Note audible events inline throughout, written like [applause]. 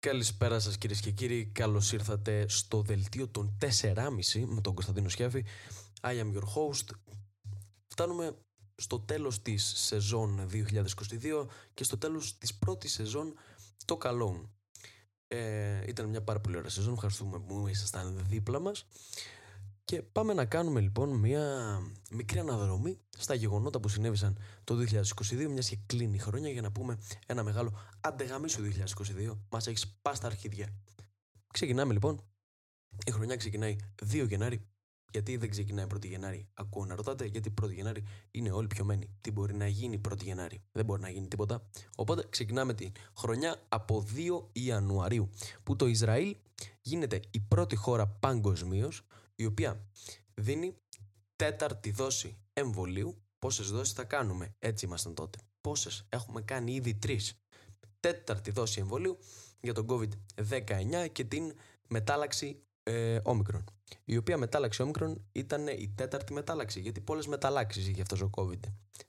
Καλησπέρα σας κυρίες και κύριοι, καλώς ήρθατε στο δελτίο των 4.30 με τον Κωνσταντίνο Σχέφη. I am your host. Φτάνουμε στο τέλος της σεζόν 2022 και στο τέλος της πρώτης σεζόν το καλό. Ε, ήταν μια πάρα πολύ ωραία σεζόν, ευχαριστούμε που ήσασταν δίπλα μας. Και πάμε να κάνουμε λοιπόν μια μικρή αναδρομή στα γεγονότα που συνέβησαν το 2022, μιας και κλείνει η χρονιά για να πούμε ένα μεγάλο αντεγαμίσου 2022. Μας έχεις πάει στα αρχίδια. Ξεκινάμε λοιπόν. Η χρονιά ξεκινάει 2 Γενάρη. Γιατί δεν ξεκινάει 1η Γενάρη, ακούω να ρωτάτε, γιατί 1η Γενάρη είναι όλοι πιωμένοι. Τι μπορεί να γίνει 1η Γενάρη, δεν μπορεί να γίνει τίποτα. Οπότε ξεκινάμε τη χρονιά από 2 Ιανουαρίου, που το Ισραήλ γίνεται η πρώτη χώρα παγκοσμίως η οποία δίνει τέταρτη δόση εμβολίου. Πόσες δόσεις θα κάνουμε, έτσι ήμασταν τότε. Πόσες; Έχουμε κάνει ήδη τρεις. Τέταρτη δόση εμβολίου για τον COVID-19 και την μετάλλαξη ε, όμικρον. Η οποία μετάλλαξη όμικρον ήταν η τέταρτη μετάλλαξη, γιατί πολλές μεταλλάξεις είχε αυτός ο COVID.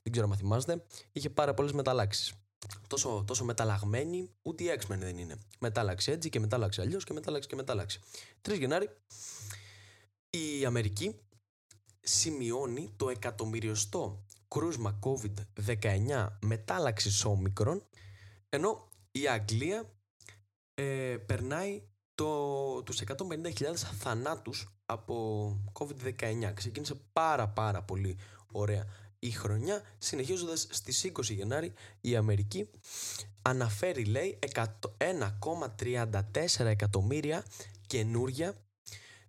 Δεν ξέρω αν θυμάστε, είχε πάρα πολλές μεταλλάξεις. Τόσο, τόσο μεταλλαγμένη, ούτε η X-Men δεν είναι. Μετάλλαξη έτσι και μετάλλαξη αλλιώς και μετάλλαξη και μετάλλαξη. 3 Γενάρη η Αμερική σημειώνει το εκατομμυριωστό κρούσμα COVID-19 μετάλλαξης όμικρον, ενώ η Αγγλία ε, περνάει το, τους 150.000 θανάτους από COVID-19. Ξεκίνησε πάρα πάρα πολύ ωραία η χρονιά, συνεχίζοντας στις 20 Γενάρη η Αμερική αναφέρει λέει 1,34 εκατομμύρια καινούρια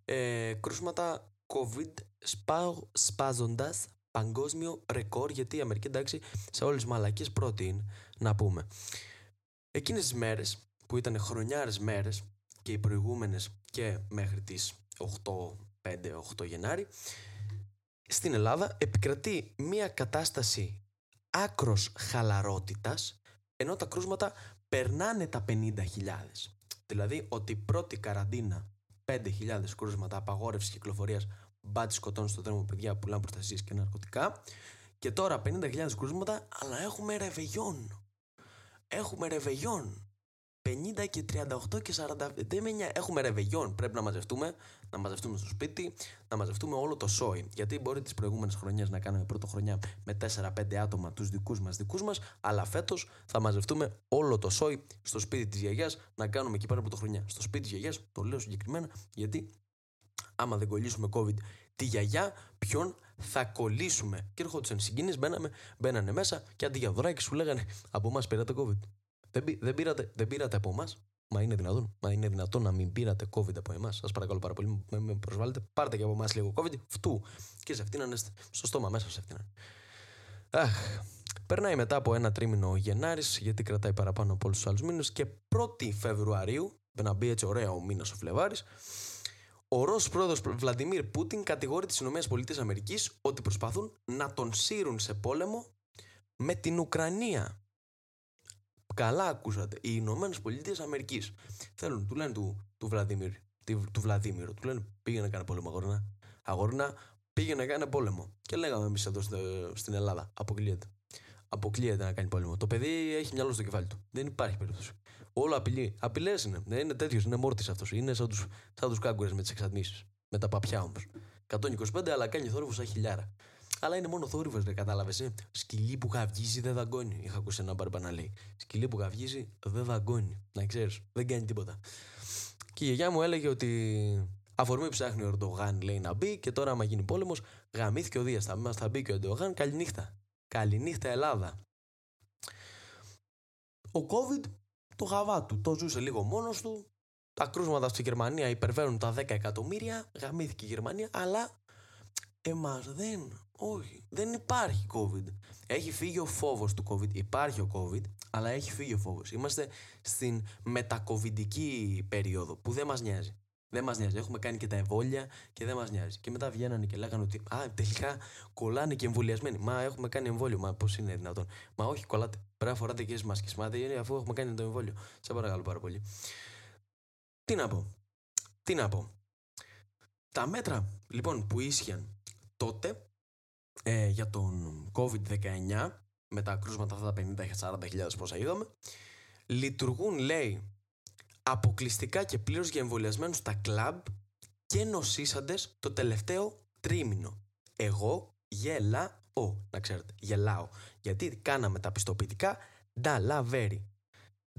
ε, κρούσματα COVID σπά, σπάζοντας παγκόσμιο ρεκόρ γιατί η Αμερική εντάξει σε όλες τις μαλακίες πρώτη είναι να πούμε. Εκείνες τις μέρες που ήταν χρονιάρες μέρες και οι προηγούμενες και μέχρι τις 8-5-8 Γενάρη στην Ελλάδα επικρατεί μια κατάσταση άκρος χαλαρότητας ενώ τα κρούσματα περνάνε τα 50.000. Δηλαδή ότι η πρώτη καραντίνα 5.000 κρούσματα απαγόρευσης κυκλοφορίας μπάτι σκοτώνουν στο δρόμο παιδιά που πουλάνε προστασίες και ναρκωτικά. Και τώρα 50.000 κρούσματα, αλλά έχουμε ρεβεγιόν. Έχουμε ρεβεγιόν. 50 και 38 και 40. Δεν με Έχουμε ρεβεγιόν. Πρέπει να μαζευτούμε, να μαζευτούμε στο σπίτι, να μαζευτούμε όλο το σόι. Γιατί μπορεί τις προηγούμενες χρονιές να κάνουμε πρώτο χρονιά με 4-5 άτομα τους δικούς μας δικούς μας, αλλά φέτος θα μαζευτούμε όλο το σόι στο σπίτι της γιαγιάς να κάνουμε εκεί πέρα χρονιά. Στο σπίτι της γιαγιάς, το λέω συγκεκριμένα, γιατί άμα δεν κολλήσουμε COVID τη γιαγιά, ποιον θα κολλήσουμε. Και έρχονταν συγκίνε, μπαίνανε μέσα και αντί για δωράκι σου λέγανε Από εμάς πήρατε COVID. Δεν, δεν, πήρατε, δεν πήρατε από εμάς. Μα είναι δυνατόν. Μα είναι δυνατόν να μην πήρατε COVID από εμάς. Σας παρακαλώ πάρα πολύ. Με, με προσβάλλετε. Πάρτε και από εμάς λίγο COVID. Φτού. Και σε φτύνανε στο στόμα μέσα σε φτύνανε. Αχ. Περνάει μετά από ένα τρίμηνο ο Γενάρης, γιατί κρατάει παραπάνω από όλους τους άλλους μήνες. Και 1η Φεβρουαρίου, να μπει έτσι ωραία ο μήνας ο Φλεβάρης, ο Ρώσος πρόεδρος Βλαντιμίρ Πούτιν κατηγορεί τις ΗΠΑ ότι προσπαθούν να τον σύρουν σε πόλεμο με την Ουκρανία. Καλά ακούσατε. Οι Ηνωμένες Πολιτείες Αμερικής θέλουν, του λένε του, του Βλαδίμιρ, του Βλαδίμιρο, του λένε πήγαινε να κάνει πόλεμο αγόρνα. Αγόρνα πήγαινε να κάνει πόλεμο. Και λέγαμε εμείς εδώ στην Ελλάδα, αποκλείεται. Αποκλείεται να κάνει πόλεμο. Το παιδί έχει μυαλό στο κεφάλι του. Δεν υπάρχει περίπτωση. Όλο απειλή. Απειλές είναι. Δεν είναι τέτοιος, είναι μόρτης αυτός. Είναι σαν τους σαν κάγκουρες με τις εξατμίσει. Με τα παπιά όμως. 125 αλλά κάνει θόρυβο σαν χιλιάρα. Αλλά είναι μόνο θόρυβος, δεν κατάλαβες. Ε. Σκυλί που γαυγίζει δεν δαγκώνει. Είχα ακούσει ένα μπαρμπα να λέει. Σκυλί που γαυγίζει δεν δαγκώνει. Να ξέρεις, δεν κάνει τίποτα. Και η γιαγιά μου έλεγε ότι αφορμή ψάχνει ο Ερντογάν λέει να μπει και τώρα, άμα γίνει πόλεμος, γαμήθηκε ο Δίας. Θα, μας θα μπει και ο Ερντογάν. Καληνύχτα. Καληνύχτα Ελλάδα. Ο COVID το γαβά του. Το ζούσε λίγο μόνος του. Τα κρούσματα στη Γερμανία υπερβαίνουν τα 10 εκατομμύρια. Γαμήθηκε η Γερμανία, αλλά εμάς δεν. Όχι, δεν υπάρχει COVID. Έχει φύγει ο φόβος του COVID. Υπάρχει ο COVID, αλλά έχει φύγει ο φόβος. Είμαστε στην μετακοβιντική περίοδο που δεν μας νοιάζει. Δεν μας νοιάζει. Έχουμε κάνει και τα εμβόλια και δεν μας νοιάζει. Και μετά βγαίνανε και λέγανε ότι Α, τελικά κολλάνε και εμβολιασμένοι. Μα έχουμε κάνει εμβόλιο. Μα πώς είναι δυνατόν. Μα όχι, κολλάτε. Πρέπει να φοράτε και εσείς μάσκες. Μα δεν είναι αφού έχουμε κάνει το εμβόλιο. Σε παρακαλώ πάρα πολύ. Τι να πω. Τι να πω. Τα μέτρα λοιπόν που ίσχυαν τότε ε, για τον COVID-19 με τα κρούσματα αυτά τα 50-40 χιλιάδες πόσα είδαμε λειτουργούν λέει αποκλειστικά και πλήρως για εμβολιασμένους στα κλαμπ και νοσήσαντες το τελευταίο τρίμηνο. Εγώ γελάω, να ξέρετε, γελάω. Γιατί κάναμε τα πιστοποιητικά νταλαβέρι.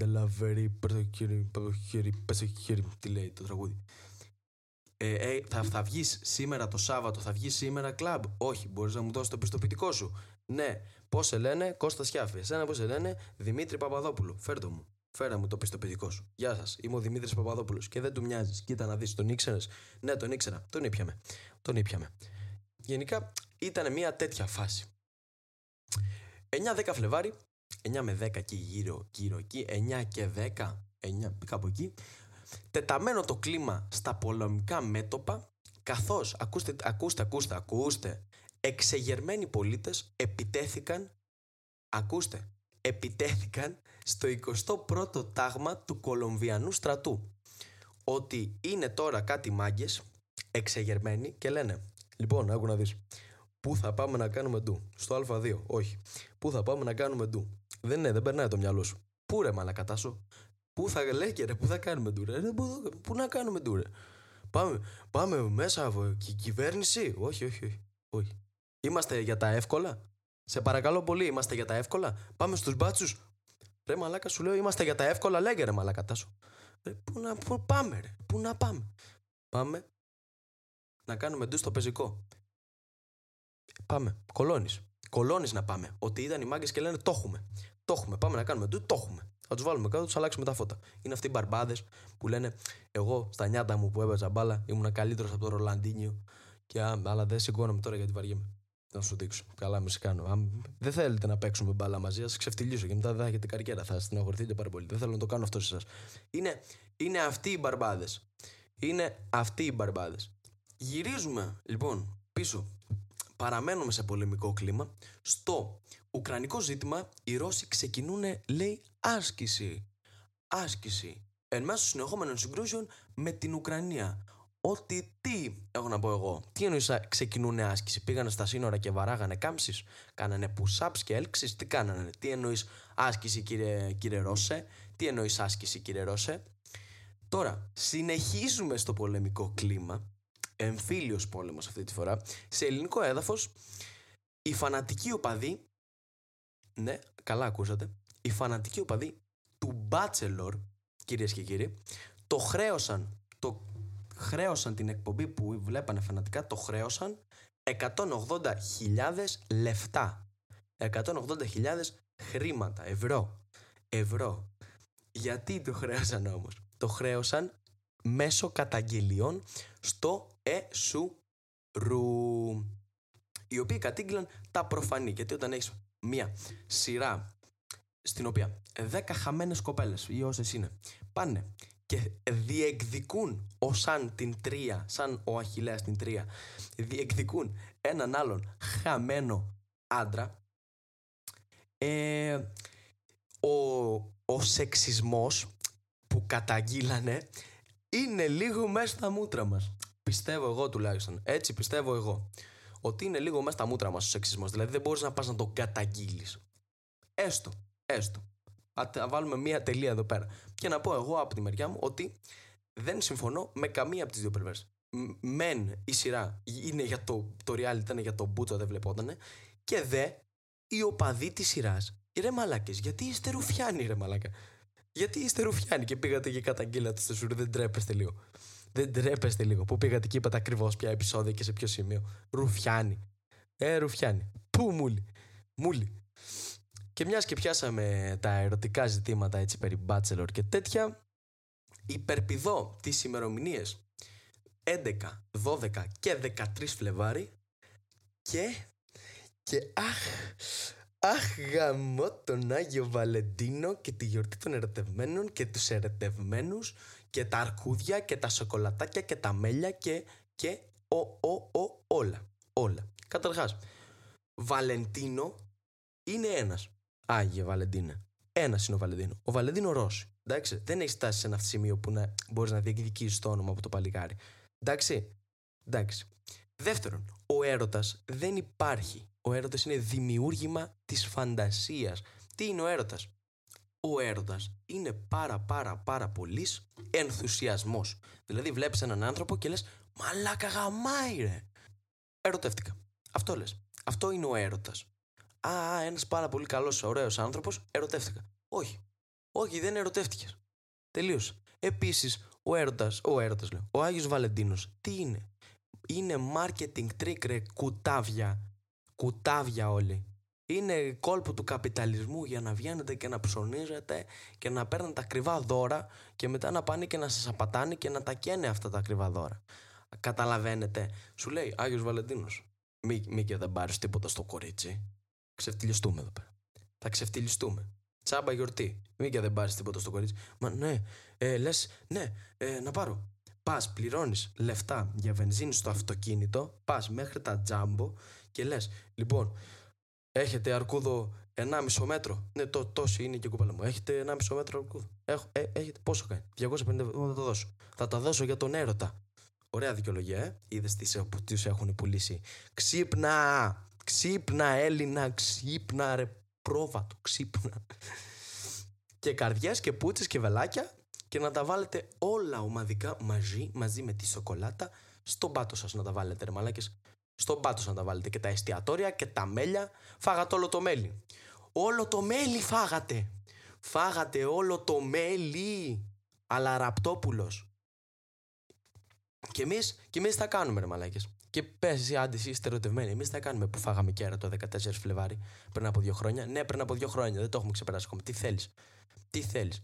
Νταλαβέρι, πρώτο χέρι, πρώτο χέρι, πέσω χέρι, τι λέει το τραγούδι. Ε, ε, θα, θα βγεις σήμερα το Σάββατο, θα βγεις σήμερα κλαμπ; Όχι, μπορείς να μου δώσεις το πιστοποιητικό σου; Ναι, πώς σε λένε, Κώστα Σιάφη. Εσένα πώς σε λένε, Δημήτρη Παπαδόπουλο. Φέρτο μου. Φέρα μου το πιστοποιητικό σου. Γεια σας, είμαι ο Δημήτρης Παπαδόπουλος και δεν του μοιάζεις. Κοίτα να δεις, τον ήξερες; Ναι, τον ήξερα. Τον ήπιαμε. Τον ήπιαμε. Γενικά ήταν μια τέτοια φάση. 9-10 Φλεβάρι, 9 με 10 και γύρω, γύρω εκεί, 9 και 10, 9 κάπου εκεί, τεταμένο το κλίμα στα πολεμικά μέτωπα, καθώς, ακούστε, ακούστε, ακούστε, ακούστε, εξεγερμένοι πολίτες επιτέθηκαν, ακούστε, επιτέθηκαν στο 21ο τάγμα του Κολομβιανού στρατού. Ότι είναι τώρα κάτι μάγκες εξεγερμένοι και λένε Λοιπόν, άκου να δεις Πού θα πάμε να κάνουμε ντου; Στο Α2. Όχι. Πού θα πάμε να κάνουμε ντου; Δεν είναι, δεν περνάει το μυαλό σου. Πού ρε μαλακατάσο. Πού θα λέγε ρε, πού θα κάνουμε ντου ρε. Πού, πού να κάνουμε ντου ρε. Πάμε, πάμε μέσα και κυβέρνηση. Όχι, όχι, όχι. όχι. Είμαστε για τα εύκολα. Σε παρακαλώ πολύ, είμαστε για τα εύκολα. Πάμε στους μπάτσους. Ρε μαλάκα σου λέω, είμαστε για τα εύκολα. Λέγε ρε μαλάκα τάσο. Ρε, πού να πού πάμε, ρε, πού να πάμε. Πάμε να κάνουμε ντου στο πεζικό. Πάμε. Κολώνεις. Κολώνεις να πάμε. Ότι ήταν οι μάγκες και λένε το έχουμε. Το έχουμε. Πάμε να κάνουμε ντου, το έχουμε. Θα τους βάλουμε κάτω, τους αλλάξουμε τα φώτα. Είναι αυτοί οι μπαρμπάδες που λένε Εγώ στα νιάτα μου που έπαιζα μπάλα ήμουν καλύτερος από το Ρολαντίνιο. Και, αλλά δεν σηκώνομαι τώρα γιατί βαριέμαι. Να σου δείξω. Καλά, με κάνω. Αν δεν θέλετε να παίξουμε μπάλα μαζί, ας ξεφτυλίσω και μετά δεν θα έχετε καριέρα. Θα στεναχωρηθείτε πάρα πολύ. Δεν θέλω να το κάνω αυτό σε εσάς. Είναι, είναι αυτοί οι μπαρμπάδες. Είναι αυτοί οι μπαρμπάδες. Γυρίζουμε λοιπόν πίσω. Παραμένουμε σε πολεμικό κλίμα. Στο ουκρανικό ζήτημα οι Ρώσοι ξεκινούν, λέει, άσκηση. Άσκηση. Εν μέσω συνεχόμενων συγκρούσεων με την Ουκρανία. Ότι τι έχω να πω εγώ. Τι εννοείς ξεκινούν άσκηση; Πήγανε στα σύνορα και βαράγανε κάμψεις; Κάνανε push-ups και έλξεις; Τι κάνανε; Τι εννοείς άσκηση κύριε, κύριε Ρώσε. Τι εννοείς άσκηση κύριε Ρώσε. Τώρα συνεχίζουμε στο πολεμικό κλίμα. Εμφύλιος πόλεμος αυτή τη φορά. Σε ελληνικό έδαφος οι φανατικοί οπαδοί ναι καλά ακούσατε οι φανατικοί οπαδοί του Bachelor κυρίες και κύριοι το χρέωσαν το χρέωσαν την εκπομπή που βλέπανε φανατικά, το χρέωσαν 180.000 λεφτά. 180.000 χρήματα, ευρώ. Ευρώ. Γιατί το χρέωσαν όμως; Το χρέωσαν μέσω καταγγελιών στο ΕΣΟΥΡΟΥ. Οι οποίοι κατήγγυλαν τα προφανή. Γιατί όταν έχεις μία σειρά στην οποία 10 χαμένες κοπέλες ή όσες είναι πάνε και διεκδικούν ω σαν την τρία, σαν ο Αχιλέας την τρία, διεκδικούν έναν άλλον χαμένο άντρα, ε, ο, ο σεξισμός που καταγγείλανε είναι λίγο μέσα στα μούτρα μας. Πιστεύω εγώ τουλάχιστον. Έτσι πιστεύω εγώ. Ότι είναι λίγο μέσα στα μούτρα μας ο σεξισμός. Δηλαδή δεν μπορείς να πας να τον καταγγείλεις. Έστω. Έστω. Α βάλουμε μία τελεία εδώ πέρα. Και να πω εγώ από τη μεριά μου ότι δεν συμφωνώ με καμία από τις δύο πλευρές. Μεν η σειρά είναι για το, το reality ήταν για το μπούτσο, δεν βλεπότανε. Και δε οι οπαδοί της σειράς. Ρε μαλάκες, γιατί είστε ρουφιάνοι, ρε μαλάκα. Γιατί είστε ρουφιάνοι και πήγατε και καταγγείλατε στο σουρ, δεν τρέπεστε λίγο. Δεν τρέπεστε λίγο. Πού πήγατε και είπατε ακριβώς ποια επεισόδια και σε ποιο σημείο. Ρουφιάνοι. Ε, ρουφιάνοι. Πού μούλι. Μούλι. Και μιας και πιάσαμε τα ερωτικά ζητήματα έτσι περί Bachelor και τέτοια, υπερπηδώ τις ημερομηνίες 11, 12 και 13 Φλεβάρι και, και αχ, αχ γαμώ τον Άγιο Βαλεντίνο και τη γιορτή των ερωτευμένων και τους ερωτευμένους και τα αρκούδια και τα σοκολατάκια και τα μέλια και, και ο, ο, ο, όλα, όλα. Καταρχάς, Βαλεντίνο είναι ένας. Άγιε Βαλεντίνε. Ένας είναι ο Βαλεντίνο. Ο Βαλεντίνο Ρώση. Εντάξει, δεν έχεις φτάσει σε ένα σημείο που να μπορείς να διεκδικήσεις το όνομα από το παλικάρι. Εντάξει. Εντάξει. Δεύτερον, ο έρωτας δεν υπάρχει. Ο έρωτας είναι δημιούργημα της φαντασίας. Τι είναι ο έρωτας, ο έρωτας είναι πάρα πάρα πάρα πολύς ενθουσιασμός. Δηλαδή βλέπεις έναν άνθρωπο και λες «Μαλάκα γαμάει ρε». Ερωτεύτηκα. Αυτό λες. Αυτό είναι ο έρωτας. Α, ένας πάρα πολύ καλός, ωραίος άνθρωπος, ερωτεύτηκα. Όχι. Όχι, δεν ερωτεύτηκες. Τελείωσε. Επίσης, ο έρωτας, ο έρωτας λέω, ο Άγιος Βαλεντίνος, τι είναι; Είναι marketing trick ρε, κουτάβια. Κουτάβια όλοι. Είναι κόλπο του καπιταλισμού για να βγαίνετε και να ψωνίζετε και να παίρνετε ακριβά δώρα και μετά να πάνε και να σας απατάνε και να τα καίνε αυτά τα ακριβά δώρα. Καταλαβαίνετε. Σου λέει Άγιος Βαλεντίνος. Μη, μη και δεν πάρεις τίποτα στο κορίτσι. Ξεφτυλιστούμε εδώ πέρα. Θα ξεφτυλιστούμε. Τσάμπα γιορτή. Μη και δεν πάρεις τίποτα στο κορίτσι. Μα ναι, ε, λες, ναι, ε, να πάρω. Πας, πληρώνεις λεφτά για βενζίνη στο αυτοκίνητο, πας μέχρι τα τζάμπο και λες, λοιπόν, έχετε αρκούδο 1,5 μέτρο. Ναι, το, τόσο είναι και κουπάλα μου. Έχετε 1,5 μέτρο αρκούδο. Έχω, ε, έχετε, πόσο κάνει. 250 ευρώ θα το δώσω. Θα τα δώσω για τον έρωτα. Ωραία δικαιολογία, ε. Είδες τις σου έχουν πουλήσει. Ξύπνα! Ξύπνα, Έλληνα, ξύπνα, ρε πρόβατο, ξύπνα. και καρδιές και πούτσες και βελάκια και να τα βάλετε όλα ομαδικά μαζί, μαζί με τη σοκολάτα στον πάτο σας να τα βάλετε ρε μαλάκες. Στον πάτος σας να τα βάλετε και τα εστιατόρια και τα μέλια. Φάγατε όλο το μέλι. Όλο το μέλι φάγατε. Φάγατε όλο το μέλι. Αλλά ραπτόπουλος. Και εμείς, και εμείς θα κάνουμε ρε μαλάκες. Και πες εσύ, άντε, είστε ερωτευμένοι. Εμείς θα κάνουμε που φάγαμε κέρα το 14 Φλεβάρι πριν από δύο χρόνια. Ναι, πριν από δύο χρόνια, δεν το έχουμε ξεπεράσει ακόμα. Τι θέλεις; Τι θέλεις;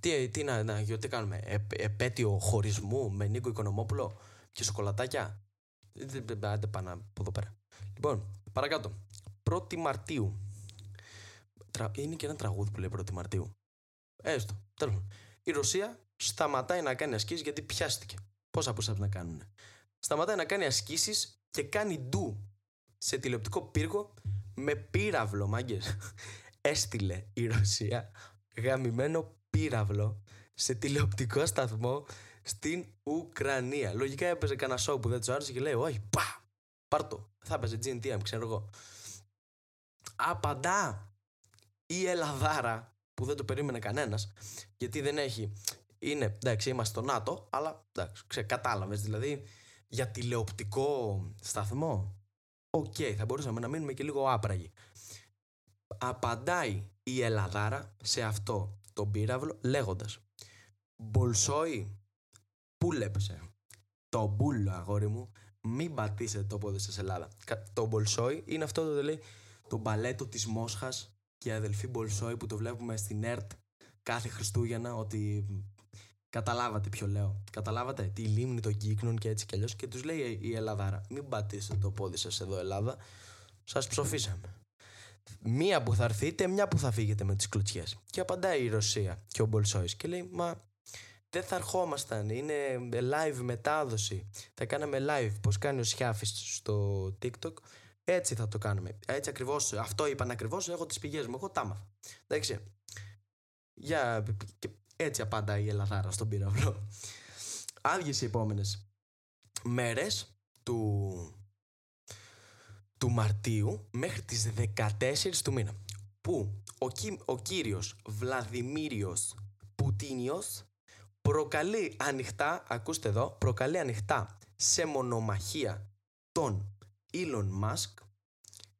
Τι, τι να, να τι κάνουμε, ε, επέτειο χωρισμού με Νίκο Οικονομόπουλο και σοκολατάκια; Άντε πάμε από εδώ πέρα. Λοιπόν, παρακάτω. 1η Μαρτίου. Είναι και ένα τραγούδι που λέει 1η Μαρτίου. Έστω. Τέλος. Η Ρωσία σταματάει να κάνει ασκήσεις γιατί πιάστηκε. Πόσα πόσα να κάνουν σταματάει να κάνει ασκήσεις και κάνει ντου σε τηλεοπτικό πύργο με πύραυλο, μάγκες. [laughs] Έστειλε η Ρωσία γαμημένο πύραυλο σε τηλεοπτικό σταθμό στην Ουκρανία. Λογικά έπαιζε κανένα σοου που δεν του άρεσε και λέει: Όχι, πα! Πάρτο. Θα έπαιζε GNTM, ξέρω εγώ. Απαντά η Ελλαδάρα που δεν το περίμενε κανένας, γιατί δεν έχει. Είναι, εντάξει, είμαστε στο ΝΑΤΟ, αλλά εντάξει, κατάλαβες. Δηλαδή, για τηλεοπτικό σταθμό. Οκ, θα μπορούσαμε να μείνουμε και λίγο άπραγοι. Απαντάει η Ελλαδάρα σε αυτό το πύραυλο λέγοντας Μπολσόι, πούλεψε το μπούλο αγόρι μου, μην πατήσετε το πόδι σας Ελλάδα. Το Μπολσόι είναι αυτό το λέει το μπαλέτο της Μόσχας και η αδελφή Μπολσόι που το βλέπουμε στην ΕΡΤ κάθε Χριστούγεννα ότι Καταλάβατε ποιο λέω. Καταλάβατε τη λίμνη των κύκνων και έτσι κι αλλιώς. Και τους λέει η Ελλαδάρα, μην πατήσετε το πόδι σας εδώ, Ελλάδα. Σας ψοφήσαμε. Μία που θα έρθείτε, μια που θα φύγετε με τις κλωτσιέ. Και απαντάει η Ρωσία και ο Μπολσόη και λέει, Μα δεν θα ερχόμασταν. Είναι live μετάδοση. Θα κάναμε live. Πώς κάνει ο Σιάφης στο TikTok. Έτσι θα το κάνουμε. Έτσι ακριβώς. Αυτό είπαν ακριβώς. Έχω τις πηγές μου. Εγώ τα άμαθα. Εντάξει. Για. Έτσι απάντα η Ελλαδάρα στον πύραυλο. Άδειε οι επόμενες μέρες του, του Μαρτίου μέχρι τις 14 του μήνα που ο, ο κύριος Βλαδιμίριος Πουτίνιος προκαλεί ανοιχτά, ακούστε εδώ, προκαλεί ανοιχτά σε μονομαχία τον Elon Musk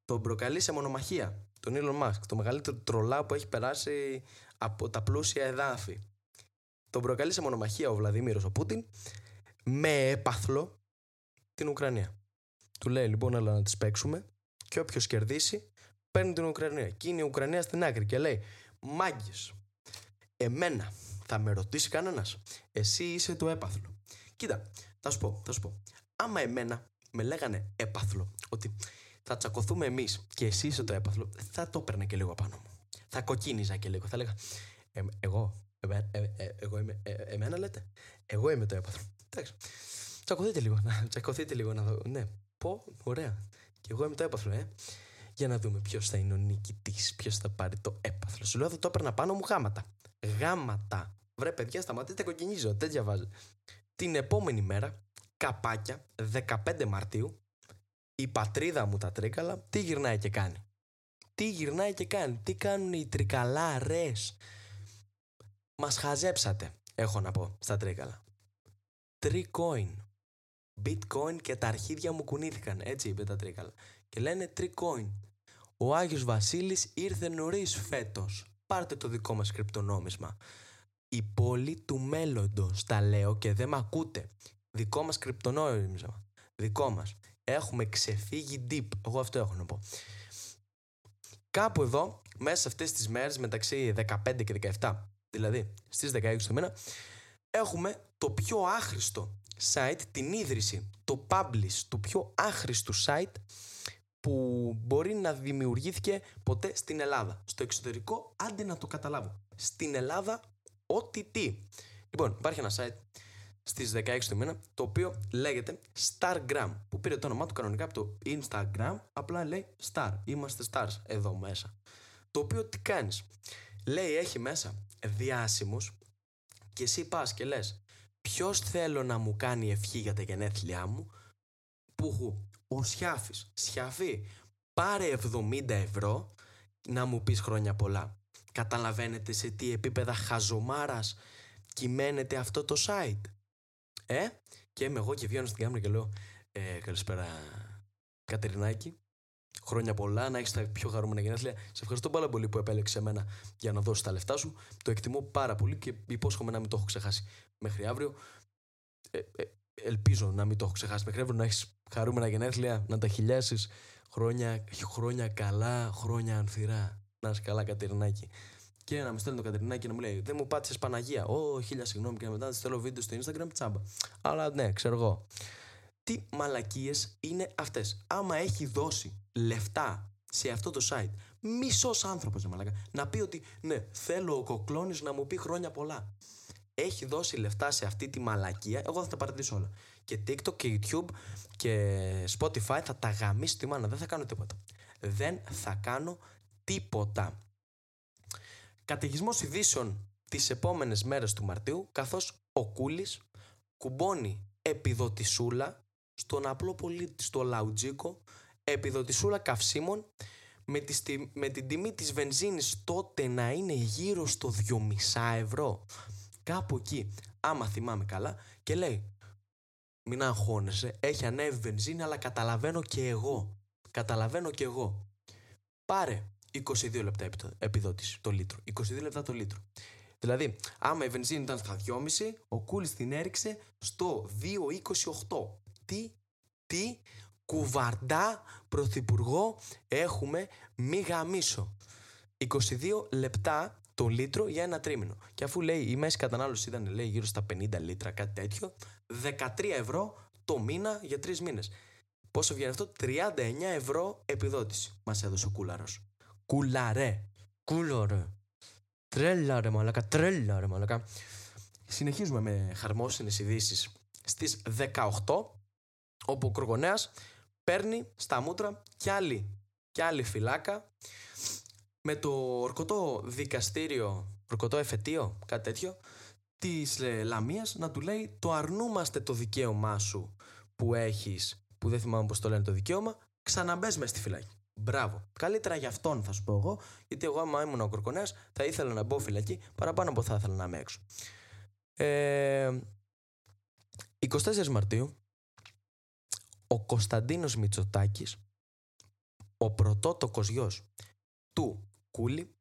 τον προκαλεί σε μονομαχία τον Elon Musk, το μεγαλύτερο τρολά που έχει περάσει από τα πλούσια εδάφη. Τον προκαλεί σε μονομαχία ο Βλαδίμηρος ο Πούτιν με έπαθλο την Ουκρανία. Του λέει λοιπόν έλα να τις παίξουμε και όποιος κερδίσει παίρνει την Ουκρανία. Και είναι η Ουκρανία στην άκρη και λέει μάγκες. εμένα θα με ρωτήσει κανένας. Εσύ είσαι το έπαθλο. Κοίτα, θα σου πω, θα σου πω. Άμα εμένα με λέγανε έπαθλο, ότι θα τσακωθούμε εμείς και εσύ είσαι το έπαθλο, θα το έπαιρνε και λίγο πάνω μου. Θα κοκκίνιζα και λίγο. Θα λέγα, «Ε, εγώ, ε, ε, ε, εγώ είμαι, ε, εμένα λέτε, εγώ είμαι το έπαθλο. Εντάξει. Τσακωθείτε λίγο, να, τσακωθείτε λίγο να δω. Ναι, πω, ωραία. Και εγώ είμαι το έπαθλο, ε. Για να δούμε ποιος θα είναι ο νικητής, ποιος θα πάρει το έπαθλο. Σου λέω θα το έπαιρνα πάνω μου γάματα. Γάματα. Βρε, παιδιά, σταματήστε, κοκκινίζω. Δεν διαβάζω. Την επόμενη μέρα, καπάκια, 15 Μαρτίου, η πατρίδα μου τα τρίκαλα, τι γυρνάει και κάνει. Τι γυρνάει και κάνει. Τι κάνουν οι τρικαλάρες Μας χαζέψατε, έχω να πω, στα τρίκαλα. Τρικόιν. Bitcoin και τα αρχίδια μου κουνήθηκαν, έτσι είπε τα τρίκαλα. Και λένε τρικόιν. Ο Άγιος Βασίλης ήρθε νωρίς φέτος. Πάρτε το δικό μας κρυπτονόμισμα. Η πόλη του μέλλοντος, τα λέω και δεν με ακούτε. Δικό μας κρυπτονόμισμα. Δικό μας. Έχουμε ξεφύγει deep. Εγώ αυτό έχω να πω. Κάπου εδώ, μέσα σε αυτές τις μέρες, μεταξύ 15 και 17, δηλαδή στις 16 του μήνα, έχουμε το πιο άχρηστο site, την ίδρυση, το publish του πιο άχρηστου site που μπορεί να δημιουργήθηκε ποτέ στην Ελλάδα. Στο εξωτερικό, άντε να το καταλάβω. Στην Ελλάδα, ό,τι τι. Λοιπόν, υπάρχει ένα site στις 16 του μήνα, το οποίο λέγεται Stargram, που πήρε το όνομά του κανονικά από το Instagram, απλά λέει Star, είμαστε stars εδώ μέσα. Το οποίο τι κάνεις, λέει έχει μέσα διάσημους και εσύ πας και λες ποιος θέλω να μου κάνει ευχή για τα γενέθλιά μου, που ο Σιάφης, Σιαφή, πάρε 70 ευρώ να μου πεις χρόνια πολλά. Καταλαβαίνετε σε τι επίπεδα χαζομάρας κυμαίνεται αυτό το site. Ε, και είμαι εγώ και βγαίνω στην κάμερα και λέω ε, Καλησπέρα, Κατερινάκη. Χρόνια πολλά, να έχεις τα πιο χαρούμενα γενέθλια. Σε ευχαριστώ πάρα πολύ που επέλεξε εμένα για να δώσεις τα λεφτά σου. Το εκτιμώ πάρα πολύ και υπόσχομαι να μην το έχω ξεχάσει μέχρι αύριο. Ε, ε, ελπίζω να μην το έχω ξεχάσει μέχρι αύριο, να έχεις χαρούμενα γενέθλια, να τα χιλιάσεις. Χρόνια, χρόνια καλά, χρόνια ανθυρά. Να είσαι καλά, Κατερινάκη και να με στέλνει το Κατερινάκι και να μου λέει Δεν μου πάτησες Παναγία. Ω, χίλια συγγνώμη και μετά τη στέλνω βίντεο στο Instagram τσάμπα. Αλλά ναι, ξέρω εγώ. Τι μαλακίες είναι αυτές. Άμα έχει δώσει λεφτά σε αυτό το site, μισός άνθρωπος να μαλακά, να πει ότι ναι, θέλω ο κοκλώνης να μου πει χρόνια πολλά. Έχει δώσει λεφτά σε αυτή τη μαλακία, εγώ θα τα παρατήσω όλα. Και TikTok και YouTube και Spotify θα τα γαμίσει τη μάνα. Δεν θα κάνω τίποτα. Δεν θα κάνω τίποτα καταιγισμός ειδήσεων τις επόμενες μέρες του Μαρτίου, καθώς ο Κούλης κουμπώνει επιδοτησούλα στον απλό πολίτη, στο λαουτζίκο, επιδοτησούλα καυσίμων με, τη, με την τιμή της βενζίνης τότε να είναι γύρω στο 2,5 ευρώ. Κάπου εκεί, άμα θυμάμαι καλά, και λέει μην αγχώνεσαι, έχει ανέβει βενζίνη αλλά καταλαβαίνω και εγώ. Καταλαβαίνω και εγώ. Πάρε 22 λεπτά επιδότηση το λίτρο. 22 λεπτά το λίτρο. Δηλαδή, άμα η βενζίνη ήταν στα 2,5, ο Κούλης την έριξε στο 2,28. Τι, τι, κουβαρντά πρωθυπουργό έχουμε μη γαμίσο. 22 λεπτά το λίτρο για ένα τρίμηνο. Και αφού λέει η μέση κατανάλωση ήταν λέει, γύρω στα 50 λίτρα, κάτι τέτοιο, 13 ευρώ το μήνα για τρεις μήνες. Πόσο βγαίνει αυτό, 39 ευρώ επιδότηση. Μας έδωσε ο κούλαρος. Κουλαρέ. Κούλαρε. Τρέλα ρε μαλακα, τρέλα ρε μαλακα. Συνεχίζουμε με χαρμόσυνες ειδήσεις στις 18 όπου ο Κρογονέας παίρνει στα μούτρα κι άλλη, κι άλλη φυλάκα με το ορκωτό δικαστήριο, ορκωτό εφετείο, κάτι τέτοιο, της ε, Λαμίας να του λέει το αρνούμαστε το δικαίωμά σου που έχεις, που δεν θυμάμαι πώς το λένε το δικαίωμα, ξαναμπες μες στη φυλάκη. Μπράβο. Καλύτερα για αυτόν θα σου πω εγώ, γιατί εγώ άμα ήμουν ο Κορκονέας θα ήθελα να μπω φυλακή παραπάνω από θα ήθελα να είμαι έξω. Ε, 24 Μαρτίου, ο Κωνσταντίνος Μητσοτάκης, ο πρωτότοκος γιος του Κούλη,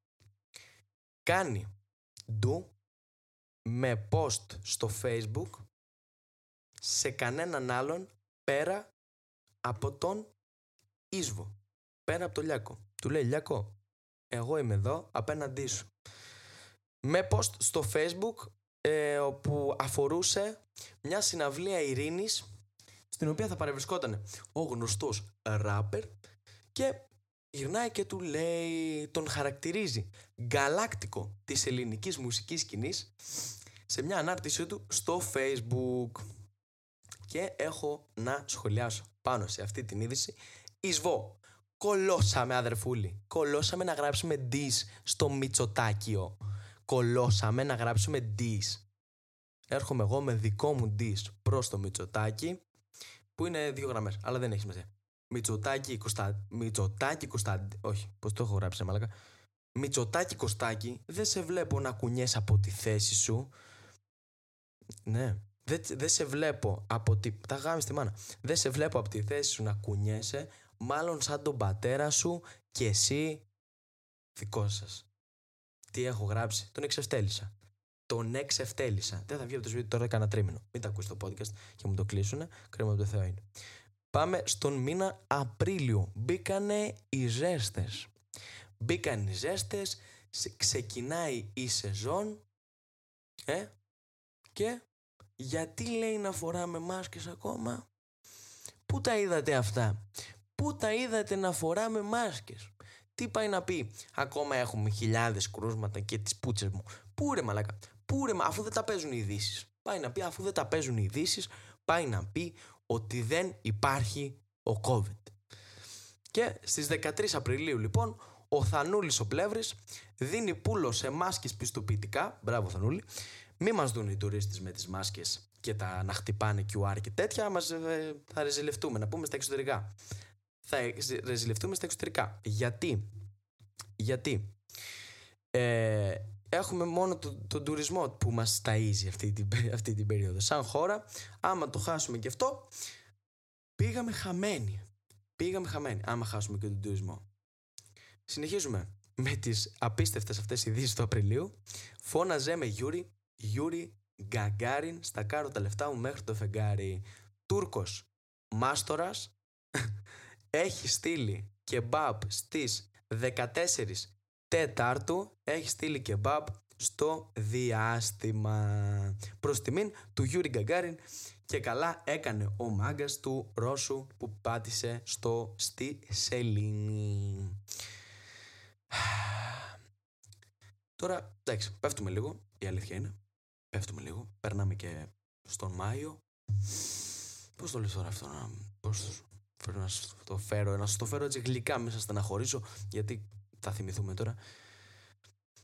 κάνει ντου με post στο facebook σε κανέναν άλλον πέρα από τον Ίσβο πέρα από το Λιάκο. Του λέει Λιάκο, εγώ είμαι εδώ απέναντί σου. Με post στο facebook ε, όπου αφορούσε μια συναυλία ειρήνης στην οποία θα παρευρισκόταν ο γνωστός ράπερ και γυρνάει και του λέει, τον χαρακτηρίζει γκαλάκτικο της ελληνικής μουσικής σκηνής σε μια ανάρτησή του στο facebook. Και έχω να σχολιάσω πάνω σε αυτή την είδηση Ισβό Κολώσαμε, αδερφούλη. Κολώσαμε να γράψουμε dis στο Μητσοτάκιο. Κολώσαμε να γράψουμε dis. Έρχομαι εγώ με δικό μου dis προς το Μητσοτάκι, που είναι δύο γραμμές, αλλά δεν έχει σημασία. Μητσοτάκι Κωνσταντ... Μητσοτάκι Κωνσταντ... Όχι, πώς το έχω γράψει, μαλάκα. Μητσοτάκι Κωστάκι, δεν σε βλέπω να κουνιέσαι από τη θέση σου. Ναι. Δεν, δεν σε βλέπω από τη... Τα γάμι στη μάνα. Δεν σε βλέπω από τη θέση σου να κουνιέσαι. Μάλλον σαν τον πατέρα σου και εσύ δικό σας. Τι έχω γράψει. Τον εξευτέλισα. Τον εξευτέλισα. Δεν θα βγει από το σπίτι τώρα κανένα τρίμηνο. Μην τα ακούσει το podcast και μου το κλείσουνε. Κρίμα από το Θεό είναι. Πάμε στον μήνα Απρίλιο. Μπήκανε οι ζέστες. Μπήκαν οι ζέστες. Ξεκινάει η σεζόν. Ε, και γιατί λέει να φοράμε μάσκες ακόμα; Πού τα είδατε αυτά; Πού τα είδατε να φοράμε μάσκες; Τι πάει να πει; Ακόμα έχουμε χιλιάδες κρούσματα και τις πούτσες μου. Πού ρε μαλάκα; Πού ρε, αφού δεν τα παίζουν οι ειδήσεις. Πάει να πει αφού δεν τα παίζουν οι ειδήσεις, πάει να πει ότι δεν υπάρχει ο COVID. Και στις 13 Απριλίου λοιπόν ο Θανούλης ο Πλεύρης δίνει πουλο σε μάσκες πιστοποιητικά, μπράβο Θανούλη, μη μας δουν οι τουρίστες με τις μάσκες και τα να χτυπάνε QR και τέτοια, μας, ε, θα ρεζιλευτούμε, να πούμε στα εξωτερικά. Θα ρεζιλευτούμε στα εξωτερικά. Γιατί, γιατί ε, έχουμε μόνο τον το τουρισμό που μας ταΐζει αυτή την, αυτή την περίοδο. Σαν χώρα, άμα το χάσουμε και αυτό, πήγαμε χαμένοι. Πήγαμε χαμένοι, άμα χάσουμε και τον τουρισμό. Συνεχίζουμε με τις απίστευτες αυτές ειδήσεις του Απριλίου. Φώναζε με Γιούρι, Γιούρι Γκαγκάριν, στακάρω τα λεφτά μου μέχρι το φεγγάρι. Τούρκος, μάστορας, [laughs] έχει στείλει κεμπάπ στις 14 Τέταρτου έχει στείλει κεμπάπ στο διάστημα. Προς τιμήν του Γιούρι Γκαγκάριν και καλά έκανε ο μάγκας του Ρώσου που πάτησε στο στη σελήνη. Τώρα, εντάξει, πέφτουμε λίγο, η αλήθεια είναι. Πέφτουμε λίγο, περνάμε και στον Μάιο. Πώς το λες τώρα αυτό, να, πώς να το φέρω, να το φέρω έτσι γλυκά μέσα να χωρίσω, γιατί θα θυμηθούμε τώρα.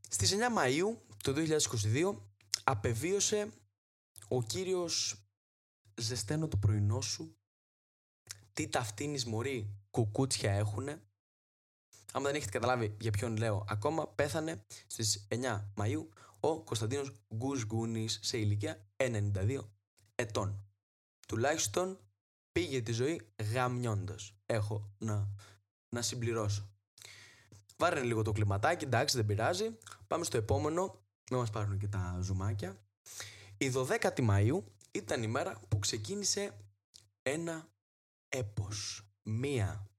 Στις 9 Μαΐου του 2022 απεβίωσε ο κύριος «Ζεσταίνω το πρωινό σου, τι ταυτίνεις μωρή κουκούτσια έχουνε». Άμα δεν έχετε καταλάβει για ποιον λέω ακόμα, πέθανε στις 9 Μαΐου ο Κωνσταντίνος Γκουσγκούνης σε ηλικία 92 ετών. Τουλάχιστον πήγε τη ζωή γαμιώντας. Έχω να, να συμπληρώσω. Βάρε λίγο το κλιματάκι, εντάξει, δεν πειράζει. Πάμε στο επόμενο. Μην μας πάρουν και τα ζουμάκια. Η 12η Μαΐου ήταν η μέρα που ξεκίνησε ένα έπος. Μία.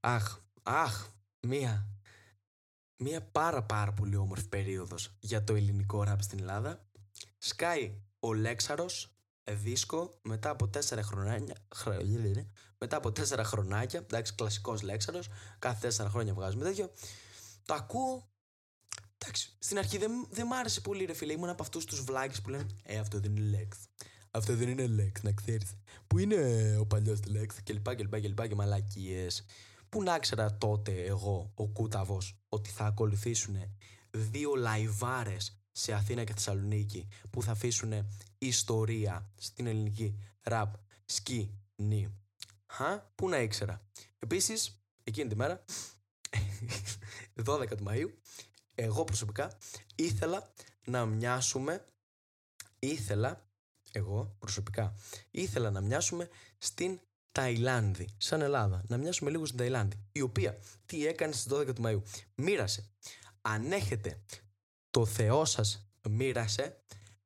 Αχ, αχ, μία. Μία πάρα πάρα πολύ όμορφη περίοδος για το ελληνικό ραπ στην Ελλάδα. Σκάει ο Λέξαρος δίσκο μετά από τέσσερα χρονάκια. Μετά από τέσσερα χρονάκια. Εντάξει, κλασικός λέξαρο. Κάθε τέσσερα χρόνια βγάζουμε τέτοιο. Το ακούω. Εντάξει, στην αρχή δεν, δεν μ' άρεσε πολύ, ρε φίλε. Ήμουν από αυτούς τους βλάκες που λένε Ε, αυτό δεν είναι λέξ. Αυτό δεν είναι λέξ, να ξέρεις. Πού είναι ο παλιός λέξ και λοιπά και λοιπά και λοιπά και μαλακίες. Πού να ξέρα τότε εγώ, ο Κούταβος, ότι θα ακολουθήσουν δύο λαϊβάρες σε Αθήνα και Θεσσαλονίκη που θα αφήσουν ιστορία στην ελληνική ραπ σκηνή. Χα, πού να ήξερα. Επίσης, εκείνη τη μέρα, 12 του Μαΐου, εγώ προσωπικά ήθελα να μοιάσουμε, ήθελα, εγώ προσωπικά, ήθελα να μοιάσουμε στην Ταϊλάνδη, σαν Ελλάδα. Να μοιάσουμε λίγο στην Ταϊλάνδη, η οποία τι έκανε στις 12 του Μαΐου. Μοίρασε. Αν έχετε το Θεό σας μοίρασε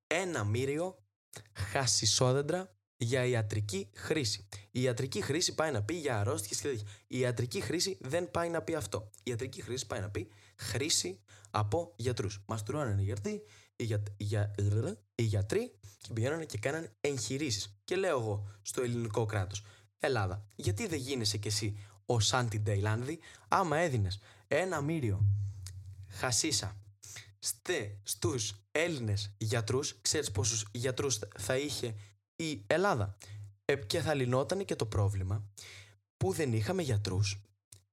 ένα μύριο χασισόδεντρα για ιατρική χρήση. Η ιατρική χρήση πάει να πει για αρρώστιες και τέτοια. Η ιατρική χρήση δεν πάει να πει αυτό. Η ιατρική χρήση πάει να πει χρήση από γιατρούς. Μας τρώνε οι γιατροί, οι, για, για, οι γιατροί και πηγαίνουν και κάνανε εγχειρήσεις. Και λέω εγώ στο ελληνικό κράτος, Ελλάδα, γιατί δεν γίνεσαι κι εσύ ο Σάντι Ντέιλάνδη, άμα έδινες ένα μύριο χασίσα στε στους Έλληνες γιατρούς, ξέρεις πόσους γιατρούς θα είχε η Ελλάδα. Ε, και θα λυνόταν και το πρόβλημα που δεν είχαμε γιατρούς